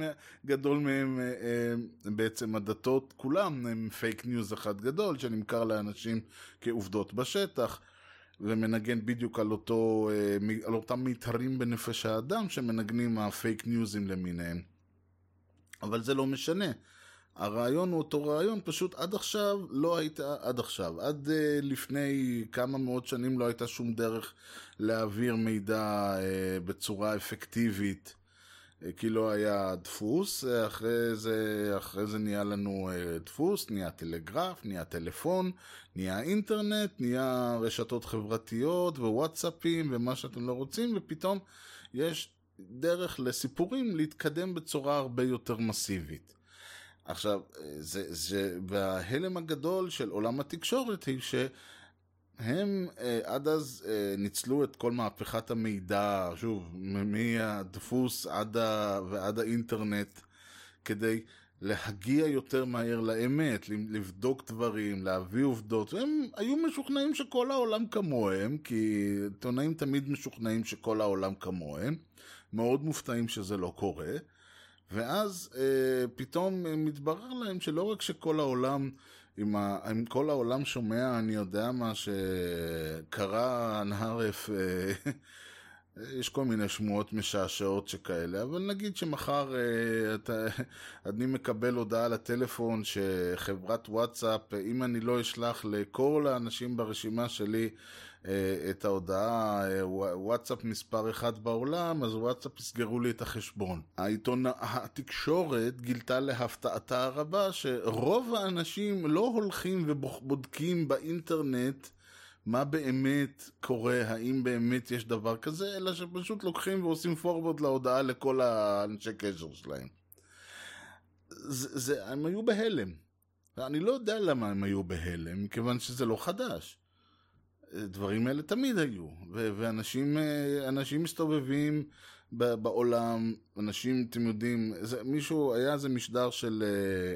גדול מהם אה, אה, בעצם הדתות, כולם הם פייק ניוז אחד גדול שנמכר לאנשים כעובדות בשטח. ומנגן בדיוק על, אותו, אה, על אותם מיתרים בנפש האדם שמנגנים הפייק ניוזים למיניהם. אבל זה לא משנה. הרעיון הוא אותו רעיון, פשוט עד עכשיו לא הייתה, עד עכשיו, עד uh, לפני כמה מאות שנים לא הייתה שום דרך להעביר מידע uh, בצורה אפקטיבית כי לא היה דפוס, אחרי זה, אחרי זה נהיה לנו אה, דפוס, נהיה טלגרף, נהיה טלפון, נהיה אינטרנט, נהיה רשתות חברתיות ווואטסאפים ומה שאתם לא רוצים, ופתאום יש דרך לסיפורים להתקדם בצורה הרבה יותר מסיבית. עכשיו, זה, זה, וההלם הגדול של עולם התקשורת היא ש... הם אה, עד אז אה, ניצלו את כל מהפכת המידע, שוב, מהדפוס עד ה... ועד האינטרנט, כדי להגיע יותר מהר לאמת, לבדוק דברים, להביא עובדות, והם היו משוכנעים שכל העולם כמוהם, כי עיתונאים תמיד משוכנעים שכל העולם כמוהם, מאוד מופתעים שזה לא קורה, ואז אה, פתאום מתברר להם שלא רק שכל העולם... אם, ה... אם כל העולם שומע, אני יודע מה שקרה נהרף, אה, יש כל מיני שמועות משעשעות שכאלה, אבל נגיד שמחר אה, אתה, אני מקבל הודעה לטלפון שחברת וואטסאפ, אם אני לא אשלח לכל האנשים ברשימה שלי את ההודעה אה, וואטסאפ מספר אחד בעולם, אז וואטסאפ יסגרו לי את החשבון. העיתון, התקשורת גילתה להפתעתה הרבה שרוב האנשים לא הולכים ובודקים באינטרנט מה באמת קורה, האם באמת יש דבר כזה, אלא שפשוט לוקחים ועושים פורוורד להודעה לכל האנשי קשר שלהם. זה, זה, הם היו בהלם. אני לא יודע למה הם היו בהלם, מכיוון שזה לא חדש. דברים האלה תמיד היו, ו- ואנשים אנשים מסתובבים בעולם, אנשים, אתם יודעים, זה, מישהו, היה איזה משדר של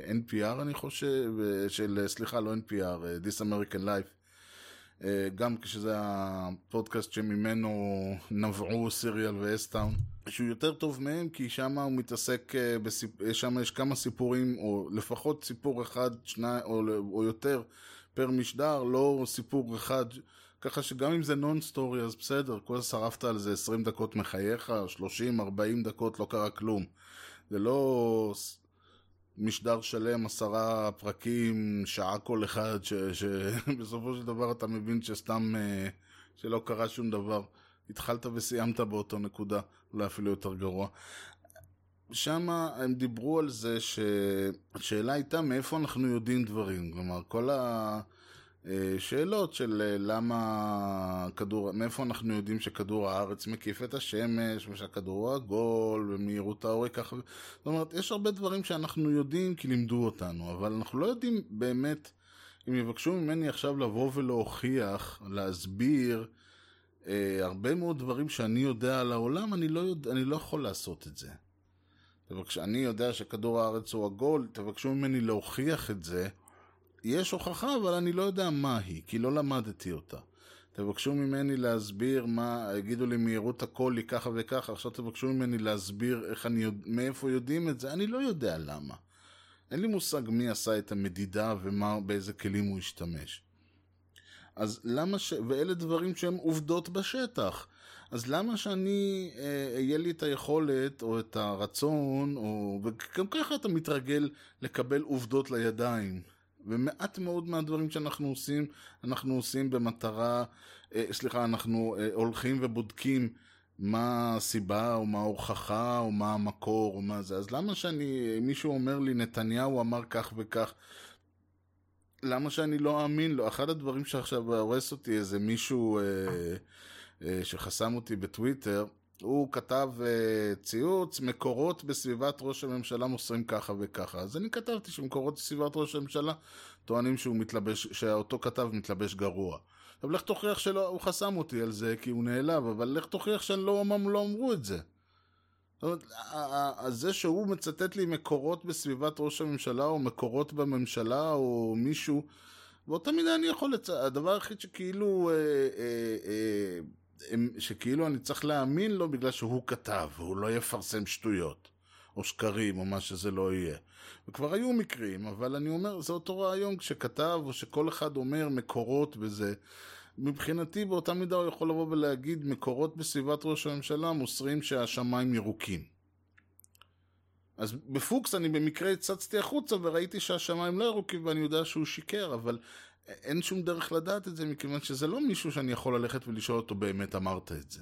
uh, NPR אני חושב, של, סליחה, לא NPR, uh, This American Life, uh, גם כשזה הפודקאסט שממנו נבעו סיריאל ואסטאון, שהוא יותר טוב מהם, כי שם הוא מתעסק, uh, בסיפ... שם יש כמה סיפורים, או לפחות סיפור אחד, שניים, או, או יותר פר משדר, לא סיפור אחד. ככה שגם אם זה נון סטורי אז בסדר, כל שרפת על זה 20 דקות מחייך, 30, 40 דקות לא קרה כלום. זה לא משדר שלם, עשרה פרקים, שעה כל אחד, שבסופו (laughs) של דבר אתה מבין שסתם, אה, שלא קרה שום דבר. התחלת וסיימת באותו נקודה, אולי אפילו יותר גרוע. שם הם דיברו על זה שהשאלה הייתה מאיפה אנחנו יודעים דברים. כלומר, כל ה... אה, שאלות של אה, למה כדור, מאיפה אנחנו יודעים שכדור הארץ מקיף את השמש, ושהכדור הוא עגול, ומהירות האורי ככה, זאת אומרת, יש הרבה דברים שאנחנו יודעים כי לימדו אותנו, אבל אנחנו לא יודעים באמת, אם יבקשו ממני עכשיו לבוא ולהוכיח, להסביר, אה, הרבה מאוד דברים שאני יודע על העולם, אני לא, יודע, אני לא יכול לעשות את זה. תבקש, אני יודע שכדור הארץ הוא עגול, תבקשו ממני להוכיח את זה. יש הוכחה, אבל אני לא יודע מה היא, כי לא למדתי אותה. תבקשו ממני להסביר מה, יגידו לי מהירות הקול היא ככה וככה, עכשיו תבקשו ממני להסביר איך אני, יודע- מאיפה יודעים את זה, אני לא יודע למה. אין לי מושג מי עשה את המדידה ומה, באיזה כלים הוא השתמש. אז למה ש... ואלה דברים שהם עובדות בשטח. אז למה שאני, אה, יהיה לי את היכולת, או את הרצון, או... וגם ככה אתה מתרגל לקבל עובדות לידיים. ומעט מאוד מהדברים שאנחנו עושים, אנחנו עושים במטרה, אה, סליחה, אנחנו אה, הולכים ובודקים מה הסיבה, או מה ההוכחה, או מה המקור, או מה זה. אז למה שאני, מישהו אומר לי, נתניהו אמר כך וכך, למה שאני לא אאמין לו? אחד הדברים שעכשיו הורס אותי, איזה מישהו אה, אה, שחסם אותי בטוויטר, הוא כתב אה, ציוץ, מקורות בסביבת ראש הממשלה מוסרים ככה וככה. אז אני כתבתי שמקורות בסביבת ראש הממשלה טוענים שהוא מתלבש, שאותו כתב מתלבש גרוע. עכשיו לך תוכיח שלא, הוא חסם אותי על זה כי הוא נעלב, אבל לך תוכיח שלא אמ- לא אמרו את זה. זאת אומרת, זה שהוא מצטט לי מקורות בסביבת ראש הממשלה, או מקורות בממשלה, או מישהו, באותה מידה אני יכול לצ... הדבר היחיד שכאילו, אה, אה, אה, שכאילו אני צריך להאמין לו בגלל שהוא כתב, והוא לא יפרסם שטויות, או שקרים, או מה שזה לא יהיה. וכבר היו מקרים, אבל אני אומר, זה אותו רעיון כשכתב, או שכל אחד אומר מקורות בזה. מבחינתי באותה מידה הוא יכול לבוא ולהגיד מקורות בסביבת ראש הממשלה מוסרים שהשמיים ירוקים. אז בפוקס אני במקרה הצצתי החוצה וראיתי שהשמיים לא ירוקים ואני יודע שהוא שיקר, אבל אין שום דרך לדעת את זה מכיוון שזה לא מישהו שאני יכול ללכת ולשאול אותו באמת אמרת את זה.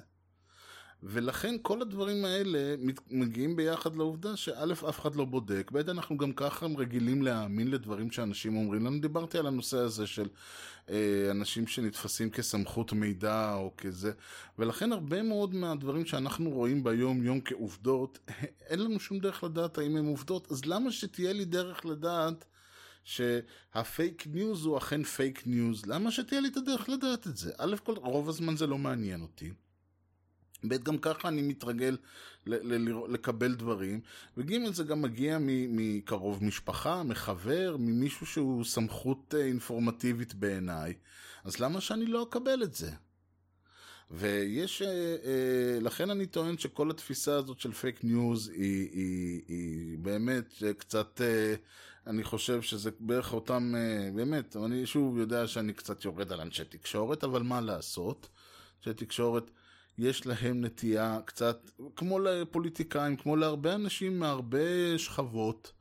ולכן כל הדברים האלה מגיעים ביחד לעובדה שא' אף אחד לא בודק, ב' אנחנו גם ככה רגילים להאמין לדברים שאנשים אומרים לנו. דיברתי על הנושא הזה של אה, אנשים שנתפסים כסמכות מידע או כזה, ולכן הרבה מאוד מהדברים שאנחנו רואים ביום יום כעובדות, (laughs) אין לנו שום דרך לדעת האם הם עובדות, אז למה שתהיה לי דרך לדעת שהפייק ניוז הוא אכן פייק ניוז? למה שתהיה לי את הדרך לדעת את זה? א' כל רוב הזמן זה לא מעניין אותי. ב' גם ככה אני מתרגל ל- ל- לרא- לקבל דברים, וג' זה גם מגיע מקרוב משפחה, מחבר, ממישהו שהוא סמכות אה, אינפורמטיבית בעיניי, אז למה שאני לא אקבל את זה? ויש, אה, אה, לכן אני טוען שכל התפיסה הזאת של פייק ניוז היא, היא, היא באמת קצת, אני חושב שזה בערך אותם, אה, באמת, אני שוב יודע שאני קצת יורד על אנשי תקשורת, אבל מה לעשות? אנשי תקשורת יש להם נטייה קצת, כמו לפוליטיקאים, כמו להרבה אנשים מהרבה שכבות,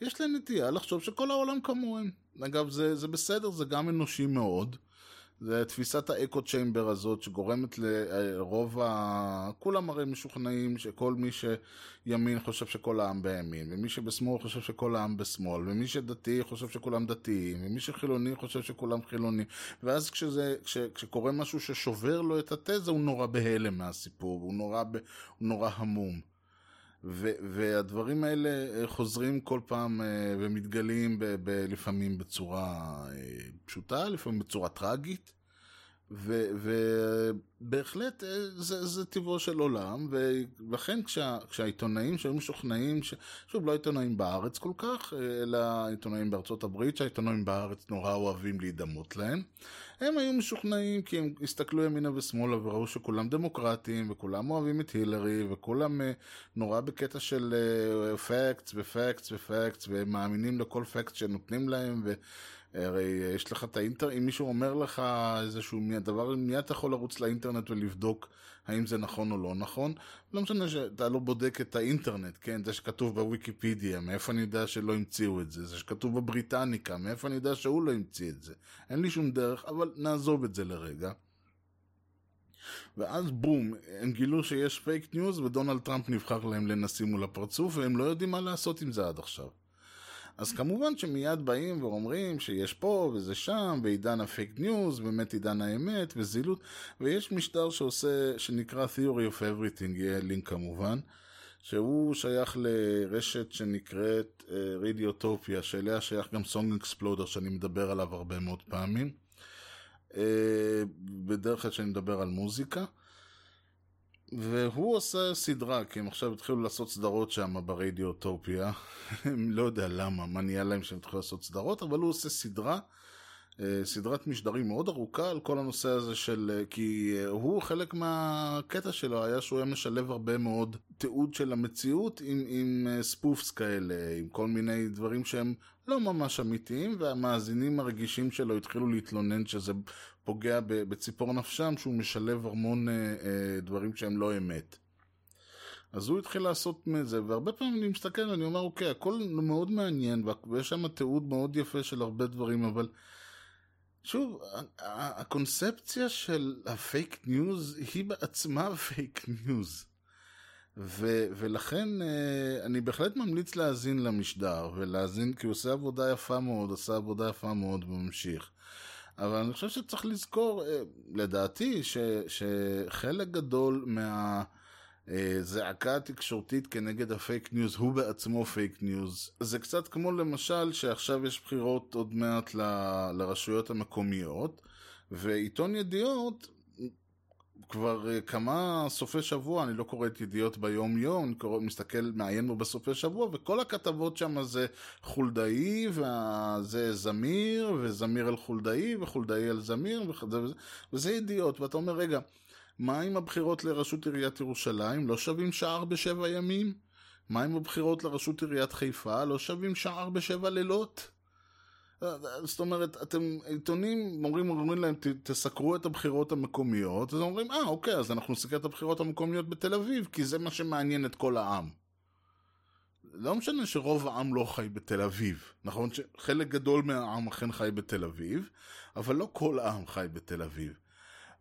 יש להם נטייה לחשוב שכל העולם כמוהם. אגב, זה, זה בסדר, זה גם אנושי מאוד. זה תפיסת האקו צ'יימבר הזאת שגורמת לרוב ה... כולם הרי משוכנעים שכל מי שימין חושב שכל העם בימין, ומי שבשמאל חושב שכל העם בשמאל, ומי שדתי חושב שכולם דתיים, ומי שחילוני חושב שכולם חילונים, ואז כשזה, כש, כשקורה משהו ששובר לו את התזה הוא נורא בהלם מהסיפור, הוא נורא, ב, הוא נורא המום. והדברים האלה אה, חוזרים כל פעם אה, ומתגלים לפעמים בצורה אה, פשוטה, לפעמים בצורה טרגית. ובהחלט זה, זה טבעו של עולם, ולכן כשה, כשהעיתונאים שהיו משוכנעים, ש... שוב לא עיתונאים בארץ כל כך, אלא עיתונאים בארצות הברית, שהעיתונאים בארץ נורא אוהבים להידמות להם, הם היו משוכנעים כי הם הסתכלו ימינה ושמאלה וראו שכולם דמוקרטים, וכולם אוהבים את הילרי, וכולם נורא בקטע של פקטס ופקטס ופקטס, והם מאמינים לכל פקט שנותנים להם, ו... הרי יש לך את האינטרנט, אם מישהו אומר לך איזשהו דבר, מיד אתה יכול לרוץ לאינטרנט ולבדוק האם זה נכון או לא נכון. לא משנה שאתה לא בודק את האינטרנט, כן? זה שכתוב בוויקיפדיה, מאיפה אני יודע שלא המציאו את זה? זה שכתוב בבריטניקה, מאיפה אני יודע שהוא לא המציא את זה? אין לי שום דרך, אבל נעזוב את זה לרגע. ואז בום, הם גילו שיש פייק ניוז ודונלד טראמפ נבחר להם לנשיא מול הפרצוף והם לא יודעים מה לעשות עם זה עד עכשיו. אז כמובן שמיד באים ואומרים שיש פה וזה שם, ועידן הפייק ניוז, באמת עידן האמת וזילות, ויש משדר שעושה, שנקרא Theory of Everything, יהיה לינק כמובן, שהוא שייך לרשת שנקראת אה, רדיוטופיה, שאליה שייך גם סונג אקספלודר, שאני מדבר עליו הרבה מאוד פעמים. Uh, בדרך כלל שאני מדבר על מוזיקה. והוא עושה סדרה, כי הם עכשיו התחילו לעשות סדרות שם ברדיוטופיה. לא יודע למה, מה נהיה להם שהם התחילו לעשות סדרות, אבל הוא עושה סדרה אה, סדרת משדרים מאוד ארוכה על כל הנושא הזה של... אה, כי אה, הוא, חלק מהקטע שלו היה שהוא היה משלב הרבה מאוד תיעוד של המציאות עם, עם ספופס כאלה, עם כל מיני דברים שהם לא ממש אמיתיים, והמאזינים הרגישים שלו התחילו להתלונן שזה פוגע בציפור נפשם, שהוא משלב המון אה, אה, דברים שהם לא אמת. אז הוא התחיל לעשות מזה, והרבה פעמים אני מסתכל ואני אומר, אוקיי, הכל מאוד מעניין, ויש שם תיעוד מאוד יפה של הרבה דברים, אבל שוב, הקונספציה של הפייק ניוז היא בעצמה פייק ניוז. ו- ולכן אה, אני בהחלט ממליץ להאזין למשדר, ולהאזין כי הוא עושה עבודה יפה מאוד, עושה עבודה יפה מאוד וממשיך. אבל אני חושב שצריך לזכור, אה, לדעתי, ש- שחלק גדול מה... אה, זעקה התקשורתית כנגד הפייק ניוז הוא בעצמו פייק ניוז. זה קצת כמו למשל שעכשיו יש בחירות עוד מעט ל- לרשויות המקומיות, ועיתון ידיעות כבר אה, כמה סופי שבוע, אני לא קורא את ידיעות ביום יום, אני קורא, מסתכל, מעיין בו בסופי שבוע, וכל הכתבות שם זה חולדאי, וזה זמיר, וזמיר על חולדאי, וחולדאי על זמיר, וזה, וזה ידיעות, ואתה אומר, רגע, מה עם הבחירות לראשות עיריית ירושלים? לא שווים שער בשבע ימים? מה עם הבחירות לראשות עיריית חיפה? לא שווים שער בשבע לילות? זאת אומרת, אתם עיתונים אומרים, אומרים להם, "ת- תסקרו את הבחירות המקומיות, אז אומרים, אה, אוקיי, אז אנחנו נסקר את הבחירות המקומיות בתל אביב, כי זה מה שמעניין את כל העם. לא משנה שרוב העם לא חי בתל אביב, נכון שחלק גדול מהעם אכן חי בתל אביב, אבל לא כל העם חי בתל אביב.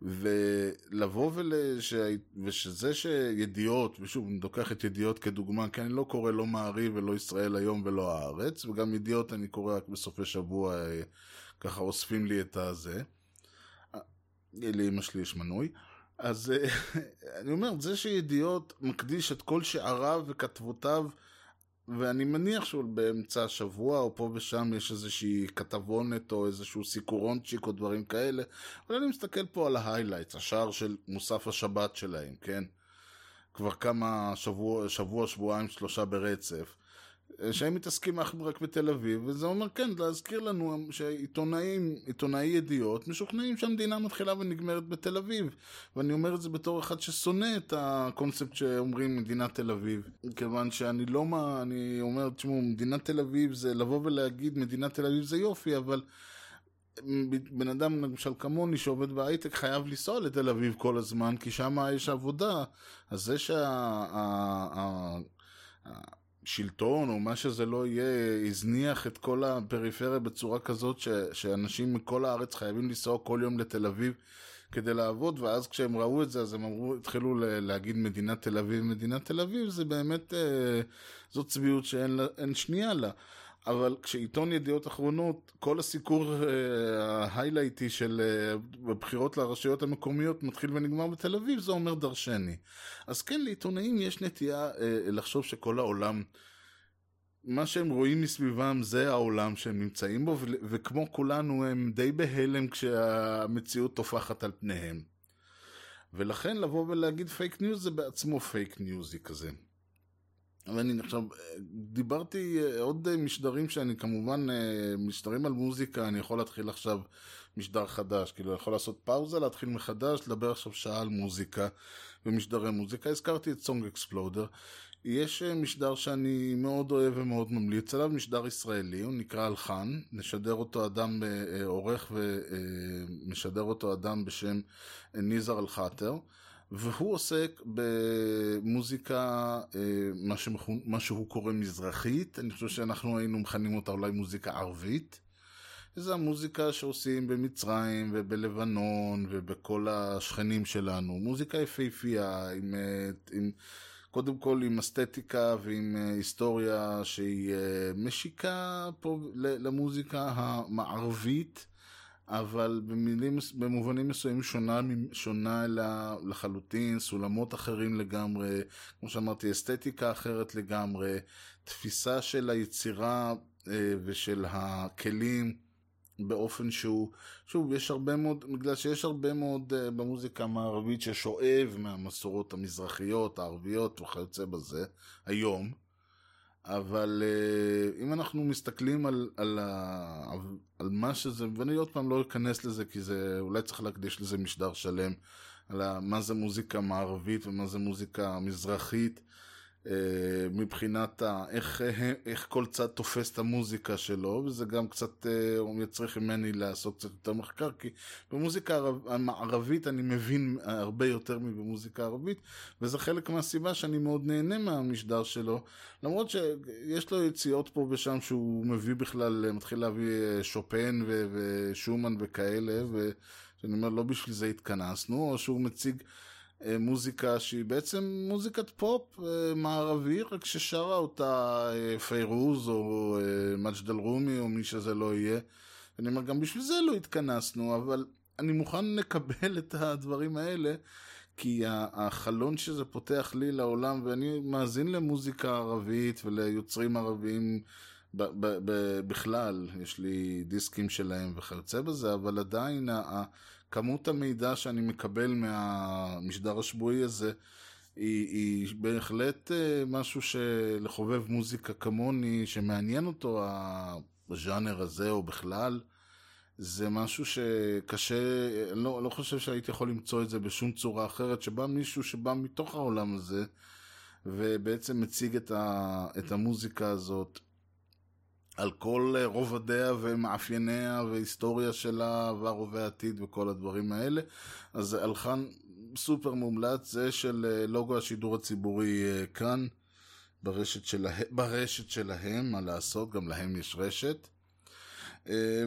ולבוא ולש... ושזה שידיעות, ושוב, אני לוקח את ידיעות כדוגמה, כי אני לא קורא לא מעריב ולא ישראל היום ולא הארץ, וגם ידיעות אני קורא רק בסופי שבוע, אה, ככה אוספים לי את הזה. אה, לאמא שלי יש מנוי. אז אה, (laughs) אני אומר, זה שידיעות מקדיש את כל שעריו וכתבותיו, ואני מניח שהוא באמצע השבוע או פה ושם יש איזושהי כתבונת או איזשהו סיקורונצ'יק או דברים כאלה, אבל אני מסתכל פה על ה highlights, השער של מוסף השבת שלהם, כן? כבר כמה שבוע, שבוע, שבועיים, שלושה ברצף. שהם מתעסקים אך ורק בתל אביב, וזה אומר כן, להזכיר לנו שעיתונאים, עיתונאי ידיעות, משוכנעים שהמדינה מתחילה ונגמרת בתל אביב. ואני אומר את זה בתור אחד ששונא את הקונספט שאומרים מדינת תל אביב. כיוון שאני לא מה, אני אומר, תשמעו, מדינת תל אביב זה לבוא ולהגיד מדינת תל אביב זה יופי, אבל בן אדם למשל כמוני שעובד בהייטק חייב לנסוע לתל אביב כל הזמן, כי שם יש עבודה. אז זה שה... שלטון או מה שזה לא יהיה, הזניח את כל הפריפריה בצורה כזאת ש, שאנשים מכל הארץ חייבים לנסוע כל יום לתל אביב כדי לעבוד, ואז כשהם ראו את זה אז הם אמרו, התחילו להגיד מדינת תל אביב, מדינת תל אביב, זה באמת, אה, זאת צביעות שאין שנייה לה. אבל כשעיתון ידיעות אחרונות, כל הסיקור ההיילייטי uh, של uh, בבחירות לרשויות המקומיות מתחיל ונגמר בתל אביב, זה אומר דרשני. אז כן, לעיתונאים יש נטייה uh, לחשוב שכל העולם, מה שהם רואים מסביבם זה העולם שהם נמצאים בו, וכמו כולנו הם די בהלם כשהמציאות טופחת על פניהם. ולכן לבוא ולהגיד פייק ניוז זה בעצמו פייק ניוזי כזה. ואני עכשיו, דיברתי עוד משדרים שאני כמובן, משדרים על מוזיקה, אני יכול להתחיל עכשיו משדר חדש, כאילו יכול לעשות פאוזה, להתחיל מחדש, לדבר עכשיו שעה על מוזיקה ומשדרי מוזיקה. הזכרתי את Song Exploder. יש משדר שאני מאוד אוהב ומאוד ממליץ עליו, משדר ישראלי, הוא נקרא אלחן, נשדר אותו אדם, עורך ומשדר אותו אדם בשם ניזר אל-חאטר. והוא עוסק במוזיקה, מה, שמכו, מה שהוא קורא מזרחית, אני חושב שאנחנו היינו מכנים אותה אולי מוזיקה ערבית. זו המוזיקה שעושים במצרים ובלבנון ובכל השכנים שלנו. מוזיקה יפהפייה, עם, עם, קודם כל עם אסתטיקה ועם היסטוריה שהיא משיקה פה למוזיקה המערבית. אבל במילים, במובנים מסוימים שונה, שונה לחלוטין, סולמות אחרים לגמרי, כמו שאמרתי, אסתטיקה אחרת לגמרי, תפיסה של היצירה ושל הכלים באופן שהוא, שוב, יש הרבה מאוד, בגלל שיש הרבה מאוד במוזיקה המערבית ששואב מהמסורות המזרחיות, הערביות וכיוצא בזה, היום. אבל אה, אם אנחנו מסתכלים על, על, ה, על מה שזה, ואני עוד פעם לא אכנס לזה כי זה, אולי צריך להקדיש לזה משדר שלם, על מה זה מוזיקה מערבית ומה זה מוזיקה מזרחית, מבחינת ה, איך, איך כל צד תופס את המוזיקה שלו, וזה גם קצת אה, יצריך ממני לעשות קצת יותר מחקר, כי במוזיקה המערבית אני מבין הרבה יותר מבמוזיקה הערבית, וזה חלק מהסיבה שאני מאוד נהנה מהמשדר שלו, למרות שיש לו יציאות פה ושם שהוא מביא בכלל, מתחיל להביא אה, שופן ו, ושומאן וכאלה, ושאני אומר לא בשביל זה התכנסנו, או שהוא מציג אה, מוזיקה שהיא בעצם מוזיקת פופ אה, מערבי, רק ששרה אותה אה, פיירוז או מג'ידה אל רומי או מי שזה לא יהיה. אני אומר, גם בשביל זה לא התכנסנו, אבל אני מוכן לקבל את הדברים האלה, כי החלון שזה פותח לי לעולם, ואני מאזין למוזיקה ערבית וליוצרים ערביים בכלל, יש לי דיסקים שלהם וכיוצא בזה, אבל עדיין כמות המידע שאני מקבל מהמשדר השבועי הזה היא, היא בהחלט אה, משהו שלחובב מוזיקה כמוני, שמעניין אותו הז'אנר הזה או בכלל, זה משהו שקשה, לא, לא חושב שהייתי יכול למצוא את זה בשום צורה אחרת, שבא מישהו שבא מתוך העולם הזה, ובעצם מציג את, ה, את המוזיקה הזאת על כל אה, רובדיה ומאפייניה והיסטוריה שלה, עבר והעתיד וכל הדברים האלה. אז אלחן סופר מומלץ, זה של אה, לוגו השידור הציבורי אה, כאן, ברשת, שלה, ברשת שלהם, מה לעשות, גם להם יש רשת.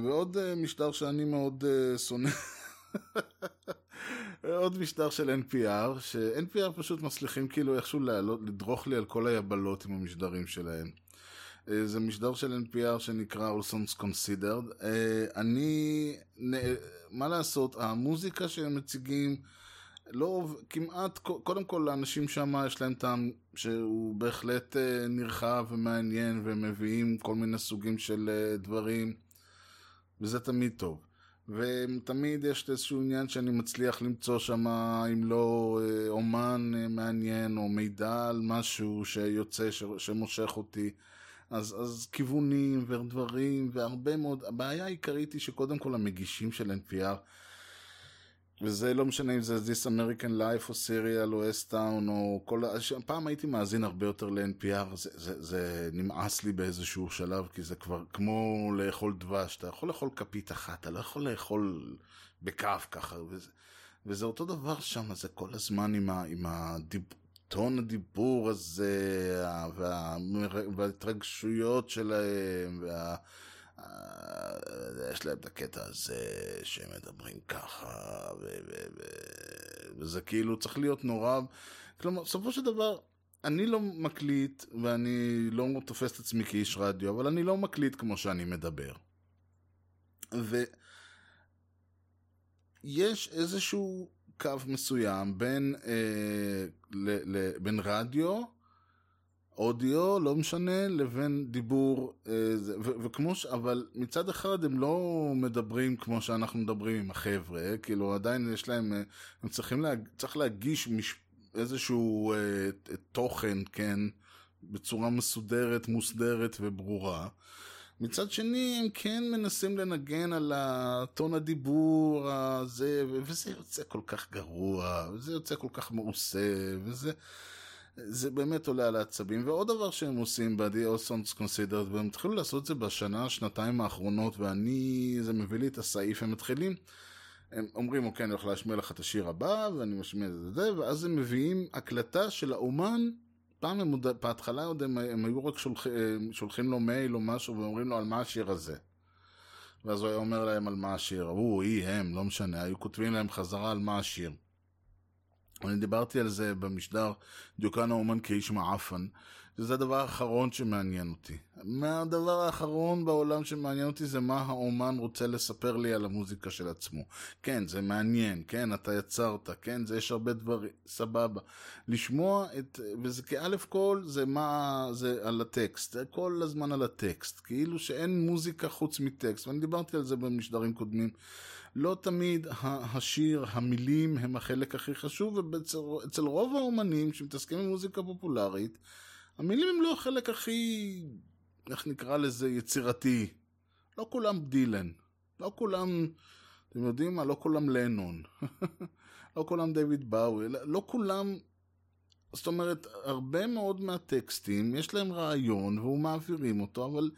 ועוד משטר שאני מאוד שונא. (laughs) עוד משטר של NPR, ש-NPR פשוט מצליחים כאילו איכשהו לדרוך לי על כל היבלות עם המשדרים שלהם. אה, זה משדר של NPR שנקרא All Songs Considered. אה, אני, מה לעשות, המוזיקה שהם מציגים, לא, כמעט, קודם כל לאנשים שם יש להם טעם שהוא בהחלט אה, נרחב ומעניין ומביאים כל מיני סוגים של דברים, וזה תמיד טוב. ותמיד יש איזשהו עניין שאני מצליח למצוא שם, אם לא אומן מעניין או מידע על משהו שיוצא, שמושך אותי. אז, אז כיוונים ודברים והרבה מאוד, הבעיה העיקרית היא שקודם כל המגישים של NPR, וזה לא משנה אם זה This American Life או סיריאל או אסטאון או כל... פעם הייתי מאזין הרבה יותר ל-NPR, זה, זה, זה נמאס לי באיזשהו שלב, כי זה כבר כמו לאכול דבש, אתה יכול לאכול כפית אחת, אתה לא יכול לאכול בכף ככה, וזה, וזה אותו דבר שם, זה כל הזמן עם, ה, עם הדיב, טון הדיבור הזה, וה, וההתרגשויות שלהם, וה... יש להם את הקטע הזה שהם מדברים ככה, ו... ו... ו... וזה כאילו צריך להיות נורא. כלומר, בסופו של דבר, אני לא מקליט, ואני לא תופס את עצמי כאיש רדיו, אבל אני לא מקליט כמו שאני מדבר. ויש איזשהו קו מסוים בין, אה, ל, ל, בין רדיו, אודיו, לא משנה, לבין דיבור, אה, ו, וכמו ש... אבל מצד אחד הם לא מדברים כמו שאנחנו מדברים עם החבר'ה, כאילו עדיין יש להם, אה, הם צריכים, לה, צריך להגיש מש, איזשהו אה, תוכן, כן, בצורה מסודרת, מוסדרת וברורה. מצד שני הם כן מנסים לנגן על הטון הדיבור הזה, וזה יוצא כל כך גרוע, וזה יוצא כל כך מעושה, וזה... זה באמת עולה על העצבים. ועוד דבר שהם עושים ב-The Osons Considered, והם התחילו לעשות את זה בשנה, שנתיים האחרונות, ואני, זה מביא לי את הסעיף, הם מתחילים, הם אומרים, אוקיי, אני הולך להשמיע לך את השיר הבא, ואני משמיע את זה, ואז הם מביאים הקלטה של האומן פעם הם עוד, בהתחלה עוד הם, הם היו רק שולח, שולחים לו מייל או משהו ואומרים לו על מה השיר הזה. ואז הוא היה אומר להם על מה השיר, הוא, היא, הם, לא משנה, היו כותבים להם חזרה על מה השיר. אני דיברתי על זה במשדר דיוקן האומן כאיש מעפן, שזה הדבר האחרון שמעניין אותי. מה הדבר האחרון בעולם שמעניין אותי זה מה האומן רוצה לספר לי על המוזיקה של עצמו. כן, זה מעניין, כן, אתה יצרת, כן, זה יש הרבה דברים, סבבה. לשמוע את, וזה כאלף כל, זה מה, זה על הטקסט, זה כל הזמן על הטקסט, כאילו שאין מוזיקה חוץ מטקסט, ואני דיברתי על זה במשדרים קודמים. לא תמיד השיר, המילים הם החלק הכי חשוב, ואצל רוב האומנים שמתעסקים עם מוזיקה פופולרית, המילים הם לא החלק הכי, איך נקרא לזה, יצירתי. לא כולם דילן. לא כולם, אתם יודעים מה? לא כולם לנון. (laughs) לא כולם דיוויד באווי. לא, לא כולם... זאת אומרת, הרבה מאוד מהטקסטים, יש להם רעיון והוא מעבירים אותו, אבל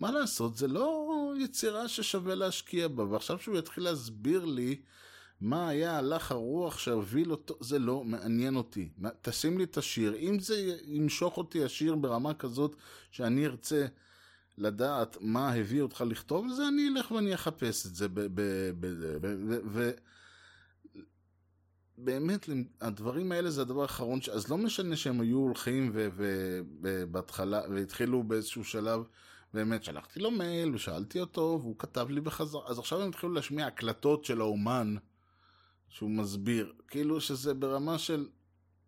מה לעשות, זה לא יצירה ששווה להשקיע בה. ועכשיו שהוא יתחיל להסביר לי מה היה הלך הרוח שהוביל אותו, זה לא מעניין אותי. תשים לי את השיר. אם זה ימשוך אותי השיר ברמה כזאת שאני ארצה לדעת מה הביא אותך לכתוב זה, אני אלך ואני אחפש את זה. ובאמת, הדברים האלה זה הדבר האחרון. אז לא משנה שהם היו הולכים ובהתחלה, והתחילו באיזשהו שלב. באמת שלחתי לו מייל ושאלתי אותו והוא כתב לי בחזרה אז עכשיו הם התחילו להשמיע הקלטות של האומן שהוא מסביר, כאילו שזה ברמה של...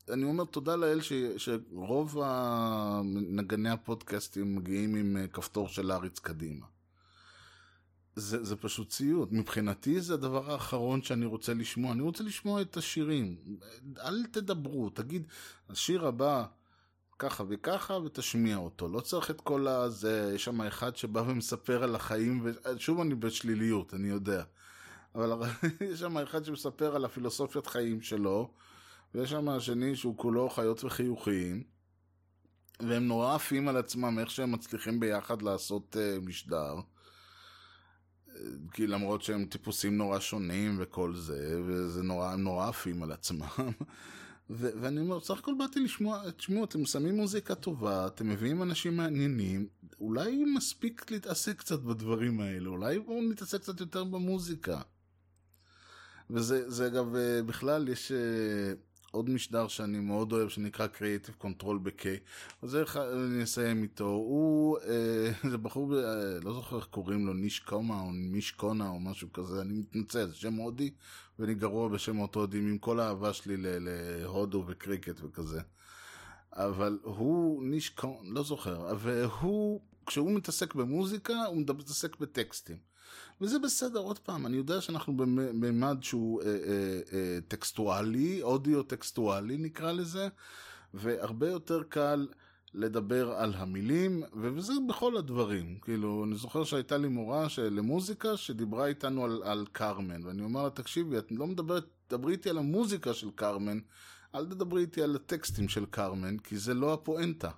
אני אומר תודה לאל ש... שרוב נגני הפודקאסטים מגיעים עם אה, כפתור של להריץ קדימה. זה, זה פשוט ציוד. מבחינתי זה הדבר האחרון שאני רוצה לשמוע. אני רוצה לשמוע את השירים. אל תדברו, תגיד, השיר הבא ככה וככה ותשמיע אותו. לא צריך את כל הזה, יש שם אחד שבא ומספר על החיים, ושוב אני בשליליות, אני יודע. אבל (laughs) יש שם אחד שמספר על הפילוסופיית חיים שלו, ויש שם השני שהוא כולו חיות וחיוכים, והם נורא עפים על עצמם איך שהם מצליחים ביחד לעשות uh, משדר. כי למרות שהם טיפוסים נורא שונים וכל זה, וזה נורא, הם נורא עפים על עצמם. (laughs) ו- ואני אומר, סך הכל באתי לשמוע, תשמעו, אתם שמים מוזיקה טובה, אתם מביאים אנשים מעניינים, אולי מספיק להתעסק קצת בדברים האלה, אולי בואו נתעסק קצת יותר במוזיקה. וזה אגב, אה, בכלל יש אה, עוד משדר שאני מאוד אוהב שנקרא Creative Control ב-K, אז איך אני אסיים איתו, הוא, אה, (laughs) זה בחור, לא זוכר איך קוראים לו, ניש קומה או מיש קונה או משהו כזה, אני מתנצל, זה שם הודי, ואני גרוע בשמות הודים עם כל האהבה שלי להודו וקריקט וכזה. אבל הוא ניש קונה, לא זוכר, והוא, כשהוא מתעסק במוזיקה, הוא מתעסק בטקסטים. וזה בסדר, עוד פעם, אני יודע שאנחנו בממד שהוא אה, אה, אה, טקסטואלי, אודיו טקסטואלי נקרא לזה, והרבה יותר קל לדבר על המילים, וזה בכל הדברים. כאילו, אני זוכר שהייתה לי מורה למוזיקה שדיברה איתנו על, על קרמן, ואני אומר לה, תקשיבי, את לא מדברת, דברי איתי על המוזיקה של קרמן, אל תדברי איתי על הטקסטים של קרמן, כי זה לא הפואנטה.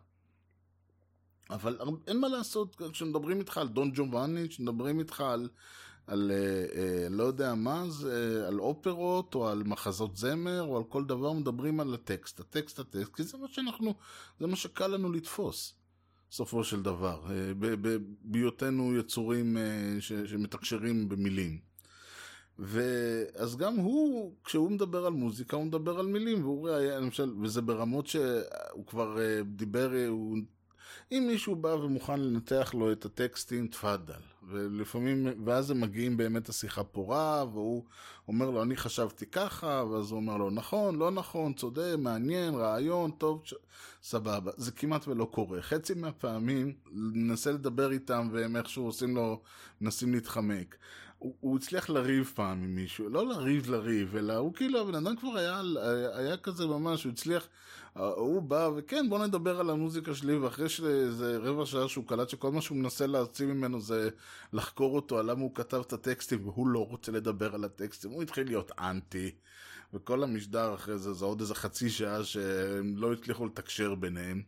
אבל אין מה לעשות, כשמדברים איתך על דון ג'ובאני, כשמדברים איתך על, על אה, אה, לא יודע מה זה, על אופרות, או על מחזות זמר, או על כל דבר, מדברים על הטקסט, הטקסט, הטקסט, כי זה מה שאנחנו, זה מה שקל לנו לתפוס, בסופו של דבר, אה, בהיותנו יצורים אה, ש, שמתקשרים במילים. ואז גם הוא, כשהוא מדבר על מוזיקה, הוא מדבר על מילים, והוא למשל, וזה ברמות שהוא כבר דיבר, הוא אם מישהו בא ומוכן לנתח לו את הטקסטים, תפאדל. ולפעמים, ואז הם מגיעים באמת השיחה פורה, והוא אומר לו, אני חשבתי ככה, ואז הוא אומר לו, נכון, לא נכון, צודק, מעניין, רעיון, טוב, ש... סבבה. זה כמעט ולא קורה. חצי מהפעמים, ננסה לדבר איתם, והם איכשהו עושים לו, מנסים להתחמק. הוא, הוא הצליח לריב פעם עם מישהו, לא לריב לריב, אלא הוא כאילו, הבן אדם כבר היה, היה כזה ממש, הוא הצליח, הוא בא, וכן, בוא נדבר על המוזיקה שלי, ואחרי שזה רבע שעה שהוא קלט שכל מה שהוא מנסה להוציא ממנו זה לחקור אותו על למה הוא כתב את הטקסטים, והוא לא רוצה לדבר על הטקסטים, הוא התחיל להיות אנטי, וכל המשדר אחרי זה, זה עוד איזה חצי שעה שהם לא הצליחו לתקשר ביניהם.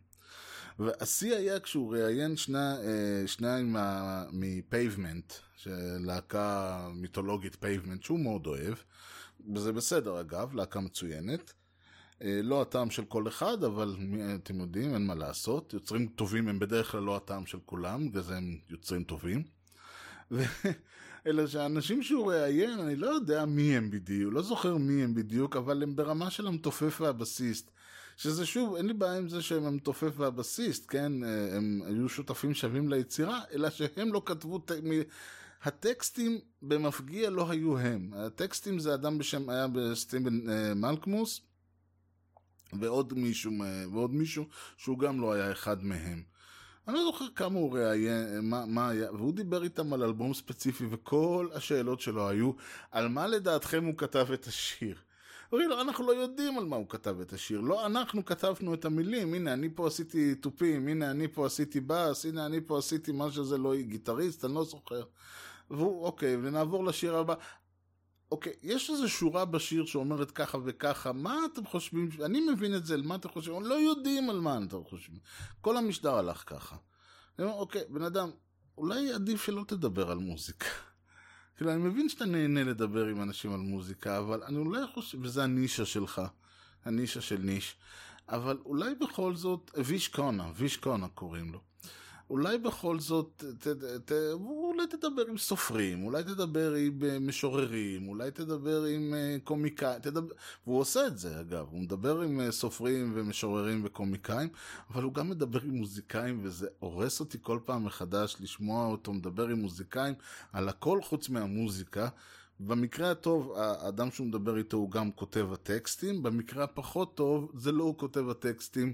והשיא היה כשהוא ראיין שני, אה, שניים מ Pavement, להקה מיתולוגית Pavement שהוא מאוד אוהב, וזה בסדר אגב, להקה מצוינת. אה, לא הטעם של כל אחד, אבל אתם יודעים, אין מה לעשות. יוצרים טובים הם בדרך כלל לא הטעם של כולם, וזה הם יוצרים טובים. (laughs) אלא שהאנשים שהוא ראיין, אני לא יודע מי הם בדיוק, לא זוכר מי הם בדיוק, אבל הם ברמה של המתופף והבסיסט. שזה שוב, אין לי בעיה עם זה שהם המתופף והבסיסט, כן? אה, הם היו שותפים שווים ליצירה, אלא שהם לא כתבו... הטקסטים במפגיע לא היו הם. הטקסטים זה אדם בשם, היה בסטיבן אה, מלקמוס, ועוד מישהו, ועוד מישהו שהוא גם לא היה אחד מהם. אני לא זוכר כמה הוא ראיין, מה, מה היה, והוא דיבר איתם על אלבום ספציפי, וכל השאלות שלו היו, על מה לדעתכם הוא כתב את השיר? אומרים לו, אנחנו לא יודעים על מה הוא כתב את השיר, לא אנחנו כתבנו את המילים, הנה אני פה עשיתי תופים, הנה אני פה עשיתי בס, הנה אני פה עשיתי מה שזה לא גיטריסט, אני לא זוכר. והוא, אוקיי, ונעבור לשיר הבא. אוקיי, יש איזו שורה בשיר שאומרת ככה וככה, מה אתם חושבים, אני מבין את זה, על מה אתם חושבים, לא יודעים על מה אתם חושבים. כל המשדר הלך ככה. אני אומר, אוקיי, בן אדם, אולי עדיף שלא תדבר על מוזיקה. (laughs) כאילו, אני מבין שאתה נהנה לדבר עם אנשים על מוזיקה, אבל אני אולי חושב, וזה הנישה שלך, הנישה של ניש, אבל אולי בכל זאת, ויש קונה, ויש קונה קוראים לו. אולי בכל זאת, ת, ת, ת, אולי תדבר עם סופרים, אולי תדבר עם אה, משוררים, אולי תדבר עם אה, קומיקאים, תדבר... והוא עושה את זה אגב, הוא מדבר עם אה, סופרים ומשוררים וקומיקאים, אבל הוא גם מדבר עם מוזיקאים, וזה הורס אותי כל פעם מחדש לשמוע אותו מדבר עם מוזיקאים על הכל חוץ מהמוזיקה. במקרה הטוב, האדם שהוא מדבר איתו הוא גם כותב הטקסטים, במקרה הפחות טוב, זה לא הוא כותב הטקסטים.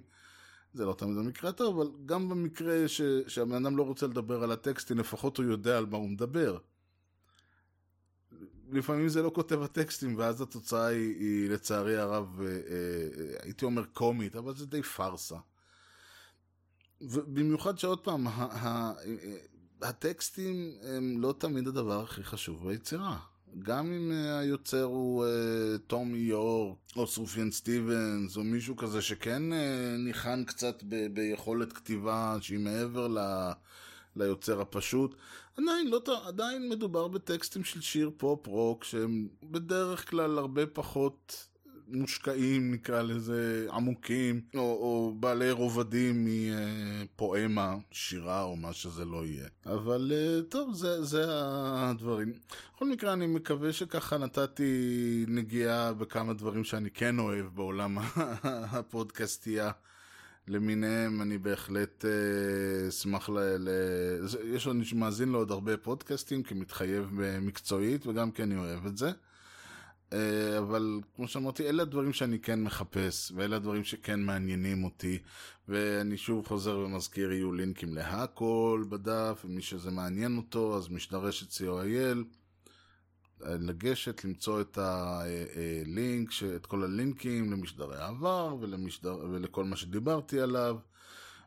זה לא תמיד המקרה הטוב, אבל גם במקרה ש, שהבן אדם לא רוצה לדבר על הטקסטים, לפחות הוא יודע על מה הוא מדבר. לפעמים זה לא כותב הטקסטים, ואז התוצאה היא, היא לצערי הרב, אה, אה, הייתי אומר קומית, אבל זה די פארסה. ובמיוחד שעוד פעם, ה, ה, הטקסטים הם לא תמיד הדבר הכי חשוב ביצירה. גם אם אה, היוצר הוא אה, תום יורק, או סופיאן סטיבנס, או מישהו כזה שכן אה, ניחן קצת ב- ביכולת כתיבה שהיא מעבר ל- ליוצר הפשוט, עדיין, לא, עדיין מדובר בטקסטים של שיר פופ רוק שהם בדרך כלל הרבה פחות מושקעים, נקרא לזה, עמוקים, או, או בעלי רובדים מפואמה, שירה או מה שזה לא יהיה. אבל אה, טוב, זה, זה הדברים. בכל מקרה, אני מקווה שככה נתתי נגיעה בכמה דברים שאני כן אוהב בעולם (laughs) הפודקאסטייה. למיניהם, אני בהחלט אה, אשמח ל... ל... יש עוד מאזין לעוד הרבה פודקאסטים, כי מתחייב מקצועית, וגם כן אני אוהב את זה. אה, אבל כמו שאמרתי, אלה הדברים שאני כן מחפש, ואלה הדברים שכן מעניינים אותי, ואני שוב חוזר ומזכיר, יהיו לינקים להכל בדף, ומי שזה מעניין אותו, אז משדרשת co.il, לגשת, למצוא את הלינק, את כל הלינקים למשדרי העבר ולמשדר, ולכל מה שדיברתי עליו.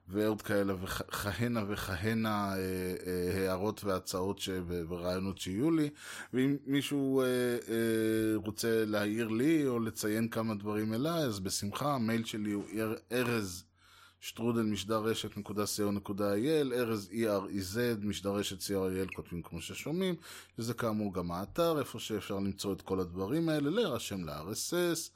ועוד כאלה וכהנה וכהנה אה, אה, הערות והצעות ש... ורעיונות שיהיו לי. ואם מישהו אה, אה, רוצה להעיר לי או לציין כמה דברים אליי, אז בשמחה, המייל שלי הוא ארז שטרודל משדר רשת נקודה co.il, ארז E-R-E-Z, משדר רשת co.il, כותבים כמו ששומעים, שזה כאמור גם האתר, איפה שאפשר למצוא את כל הדברים האלה, להירשם ל-RSS.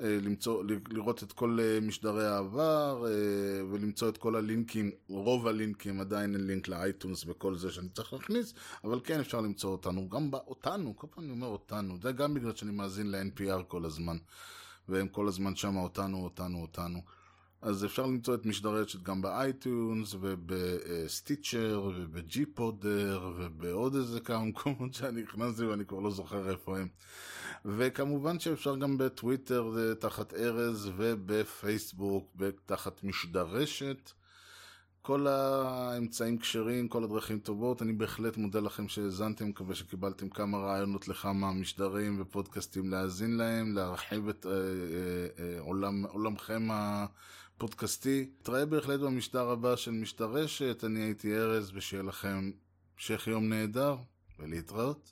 אה, למצוא, לראות את כל אה, משדרי העבר אה, ולמצוא את כל הלינקים, רוב הלינקים עדיין אין לינק ל iTunes וכל זה שאני צריך להכניס, אבל כן אפשר למצוא אותנו, גם אותנו, כל פעם אני אומר אותנו, זה גם בגלל שאני מאזין ל-NPR כל הזמן, והם כל הזמן שמה אותנו, אותנו, אותנו. אז אפשר למצוא את משדרי רשת גם ב iTunes וב Stitcher וב gPodder ובעוד איזה כמה מקומות שאני נכנסתי ואני כבר לא זוכר איפה הם. וכמובן שאפשר גם בטוויטר תחת ארז ובפייסבוק תחת משדרשת. כל האמצעים כשרים, כל הדרכים טובות. אני בהחלט מודה לכם שהאזנתם, מקווה שקיבלתם כמה רעיונות לכמה משדרים ופודקאסטים להאזין להם, להרחיב את אה, אה, אה, עולם, עולמכם הפודקאסטי. נתראה בהחלט במשדר הבא של משדרשת, אני הייתי ארז, ושיהיה לכם המשך יום נהדר, ולהתראות.